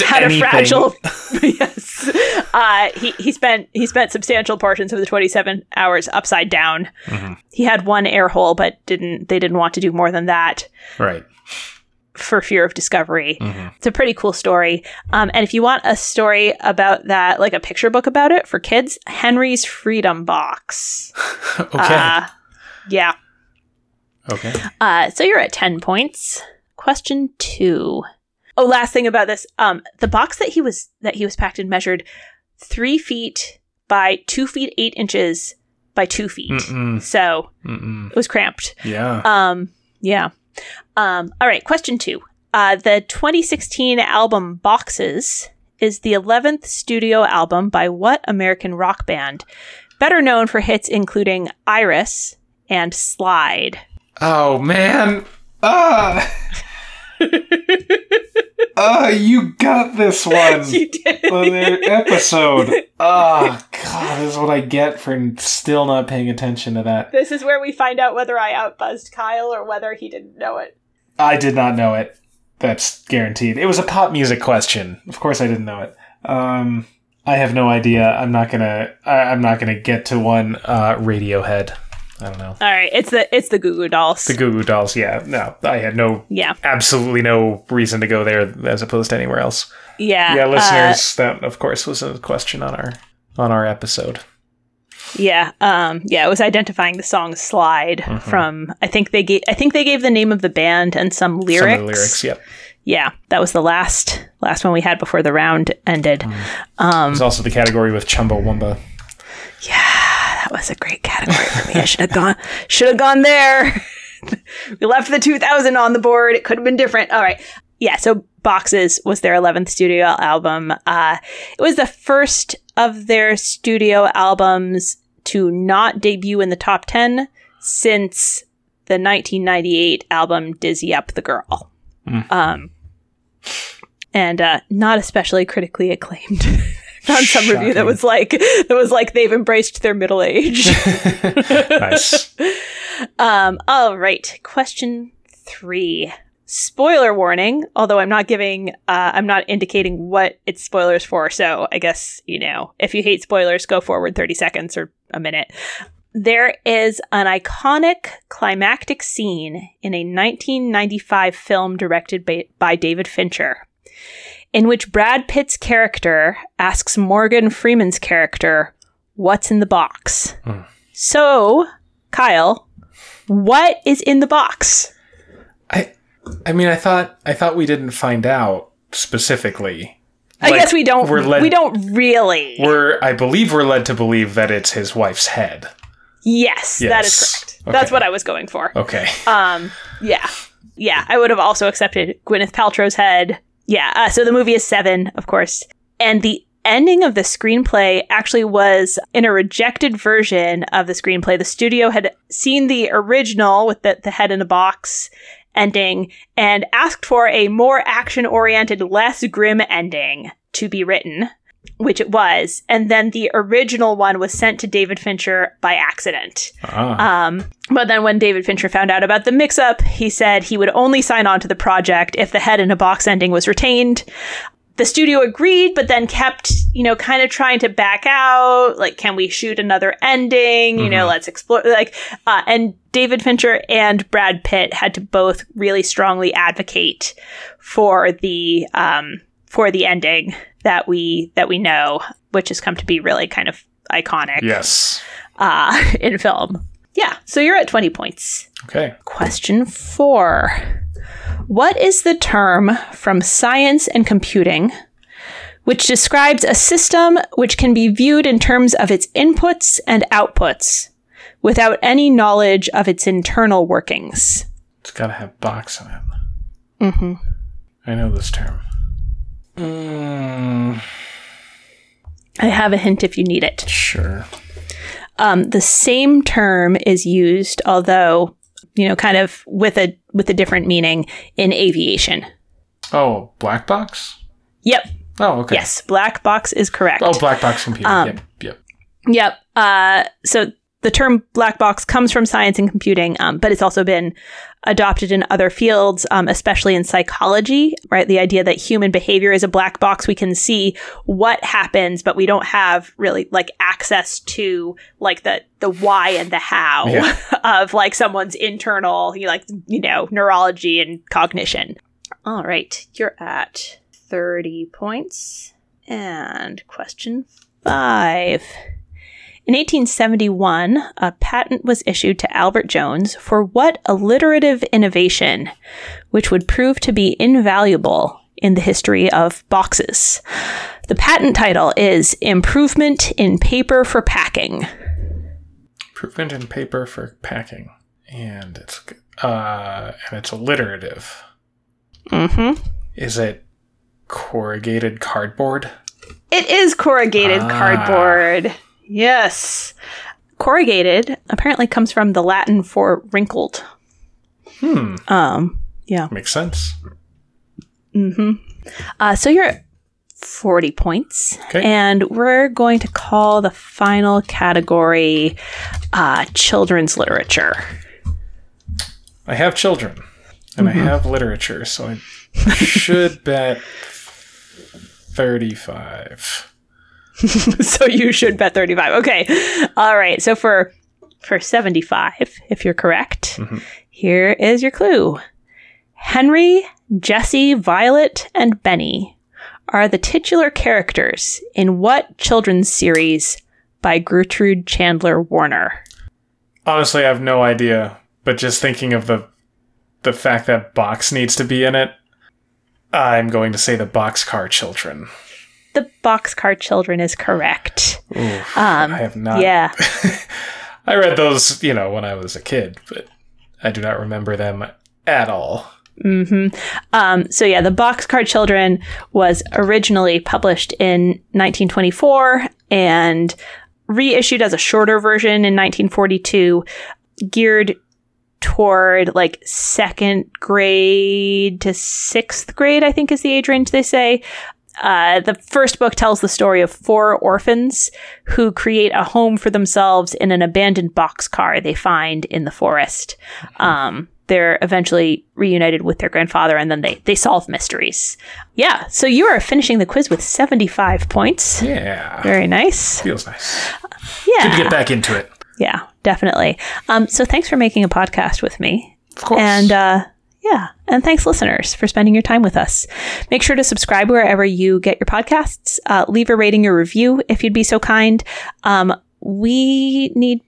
a, had a fragile, yes, uh, he he spent he spent substantial portions of the 27 hours upside down. Mhm. He had one air hole, but didn't they didn't want to do more than that Right. For fear of discovery. Mhm. It's a pretty cool story. Um, and if you want a story about that, like a picture book about it for kids, Henry's Freedom Box. okay. Uh, yeah. okay. Uh, so you're at 10 points. Question two. Oh, last thing about this. Um, the box that he was that he was packed in measured three feet by two feet eight inches by two feet. Mm-mm. So Mm-mm. it was cramped. Yeah. Um, yeah. Um, all right, question two. Uh, the 2016 album Boxes is the 11th studio album by what American rock band? Better known for hits including Iris and Slide. Oh man. Ah. Ah, you got this one. you did. on their episode. Oh god, this is what I get for still not paying attention to that. This is where we find out whether I outbuzzed Kyle or whether he didn't know it. I did not know it. That's guaranteed. It was a pop music question. Of course, I didn't know it. Um, I have no idea. I'm not gonna. I, I'm not gonna get to one. Uh, Radiohead. I don't know. All right, it's the it's the Goo Goo Dolls. The Goo Goo Dolls. Yeah. No, I had no. yeah, Absolutely no reason to go there as opposed to anywhere else. yeah, Yeah, uh, listeners. that of course was a question on our on our episode. Yeah, um, yeah, it was identifying the song "Slide" Mhm. from. I think they gave. I think they gave the name of the band and some lyrics. Some of the lyrics. Yep. Yeah, that was the last last one we had before the round ended. Um, There's also the category with Chumbawamba. yeah, that was a great category for me. I should have gone. Should have gone there. we left the 2000 on the board. It could have been different. All right. Yeah. So Boxes was their 11th studio album. Uh, it was the first of their studio albums to not debut in the top 10 since the 1998 album Dizzy Up the Girl. Mm. Um, and uh, not especially critically acclaimed. Found some review that was like that was like they've embraced their middle age. nice. Um, all right. Question three. Spoiler warning, although I'm not giving, uh, I'm not indicating what it's spoilers for. So I guess, you know, if you hate spoilers, go forward 30 seconds or a minute. There is an iconic climactic scene in a 1995 film directed by, by David Fincher, in which Brad Pitt's character asks Morgan Freeman's character, What's in the box? Hmm. So, Kyle, what is in the box? I I mean I thought I thought we didn't find out specifically. I Like, guess we don't. we're led- we don't really. We're, I believe, we're led to believe that it's his wife's head. yes, that is Yes. correct. That's what I was going for. Okay. Um, yeah, yeah. I would have also accepted Gwyneth Paltrow's head. Yeah. Uh, so the movie is seven, of course, and the ending of the screenplay actually was in a rejected version of the screenplay. The studio had seen the original with the, the head in a box ending and asked for a more action oriented, less grim ending to be written. Which it was, and then the original one was sent to David Fincher by accident. Ah. Um, but then when David Fincher found out about the mix up, he said he would only sign on to the project if the head in a box ending was retained. The studio agreed, but then kept, you know, kind of trying to back out. Like, can we shoot another ending? You know, let's explore. Like, uh, and David Fincher and Brad Pitt had to both really strongly advocate for the um, for the ending that we that we know, which has come to be really kind of iconic yes. uh, in film. Yeah, so you're at 20 points. Okay. Question four What is the term from science and computing which describes a system which can be viewed in terms of its inputs and outputs without any knowledge of its internal workings? It's got to have box in it. Mm-hmm. I know this term. Mm, I have a hint if you need it. sure. Um, the same term is used, although you know, kind of with a with a different meaning in aviation. Oh, black box? Yep. Oh, okay. Yes, black box is correct. Oh, black box computer. Um, yep. Yep. Yep. Uh, so the term black box comes from science and computing, um, but it's also been adopted in other fields, um, especially in psychology, right? The idea that human behavior is a black box. We can see what happens, but we don't have really like access to like the, the why and the how Yeah. of like someone's internal, you know, like, you know, neurology and cognition. All right. You're at 30 points. And question five. In 1871, a patent was issued to Albert Jones for what alliterative innovation, which would prove to be invaluable in the history of boxes. The patent title is Improvement in Paper for Packing. Improvement in paper for packing, and it's uh, and it's alliterative. Mm-hmm. Is it corrugated cardboard? It is corrugated Ah. cardboard. Yes. Corrugated apparently comes from the Latin for wrinkled. Hmm. Um, yeah. Makes sense. Mm-hmm. Uh, so you're at 40 points. Okay. And we're going to call the final category uh, children's literature. I have children, and Mm-hmm. I have literature, so I should bet thirty-five. so you should bet 35. Okay. All right. So for for 75, if you're correct, Mhm. here is your clue. Henry, Jesse, Violet, and Benny are the titular characters in what children's series by Gertrude Chandler Warner? Honestly, I have no idea, but just thinking of the the fact that box needs to be in it, I'm going to say the Boxcar Children. The Boxcar Children is correct. Oof, Um, I have not. yeah. I read those, you know, when I was a kid, but I do not remember them at all. hmm Um, so yeah, the Boxcar Children was originally published in 1924 and reissued as a shorter version in 1942, geared toward like second grade to sixth grade. I think is the age range they say. Uh, the first book tells the story of four orphans who create a home for themselves in an abandoned boxcar they find in the forest. Um, they're eventually reunited with their grandfather and then they, they solve mysteries. Yeah, so you are finishing the quiz with 75 points. Yeah. Very nice. Feels nice. Yeah. Good to get back into it. Yeah, definitely. Um, so thanks for making a podcast with me. Of course. And uh, yeah, and thanks, listeners, for spending your time with us. Make sure to subscribe wherever you get your podcasts. Uh, leave a rating or review if you'd be so kind. Um, we need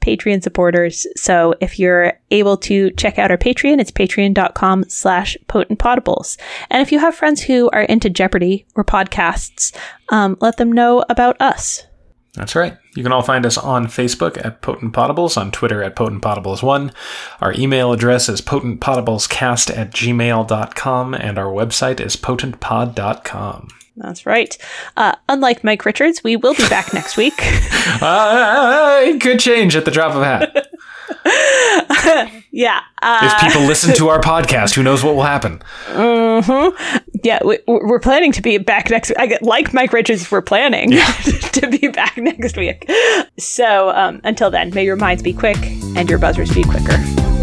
Patreon supporters. So if you're able to check out our Patreon, it's patreon.com slash potentpotables. And if you have friends who are into Jeopardy or podcasts, um, let them know about us. That's right. You can all find us on Facebook at Potent Potables, on Twitter at Potent Potables1. Our email address is potentpotablescast at gmail.com, and our website is potentpod.com. That's right. Uh, unlike Mike Richards, we will be back next week. uh, it could change at the drop of a hat. yeah. Uh, if people listen to our podcast, who knows what will happen? Mm-hmm. Yeah, we, are planning to be back next week. Like Mike Richards, we're planning yeah. to be back next week. So um, until then, may your minds be quick and your buzzers be quicker.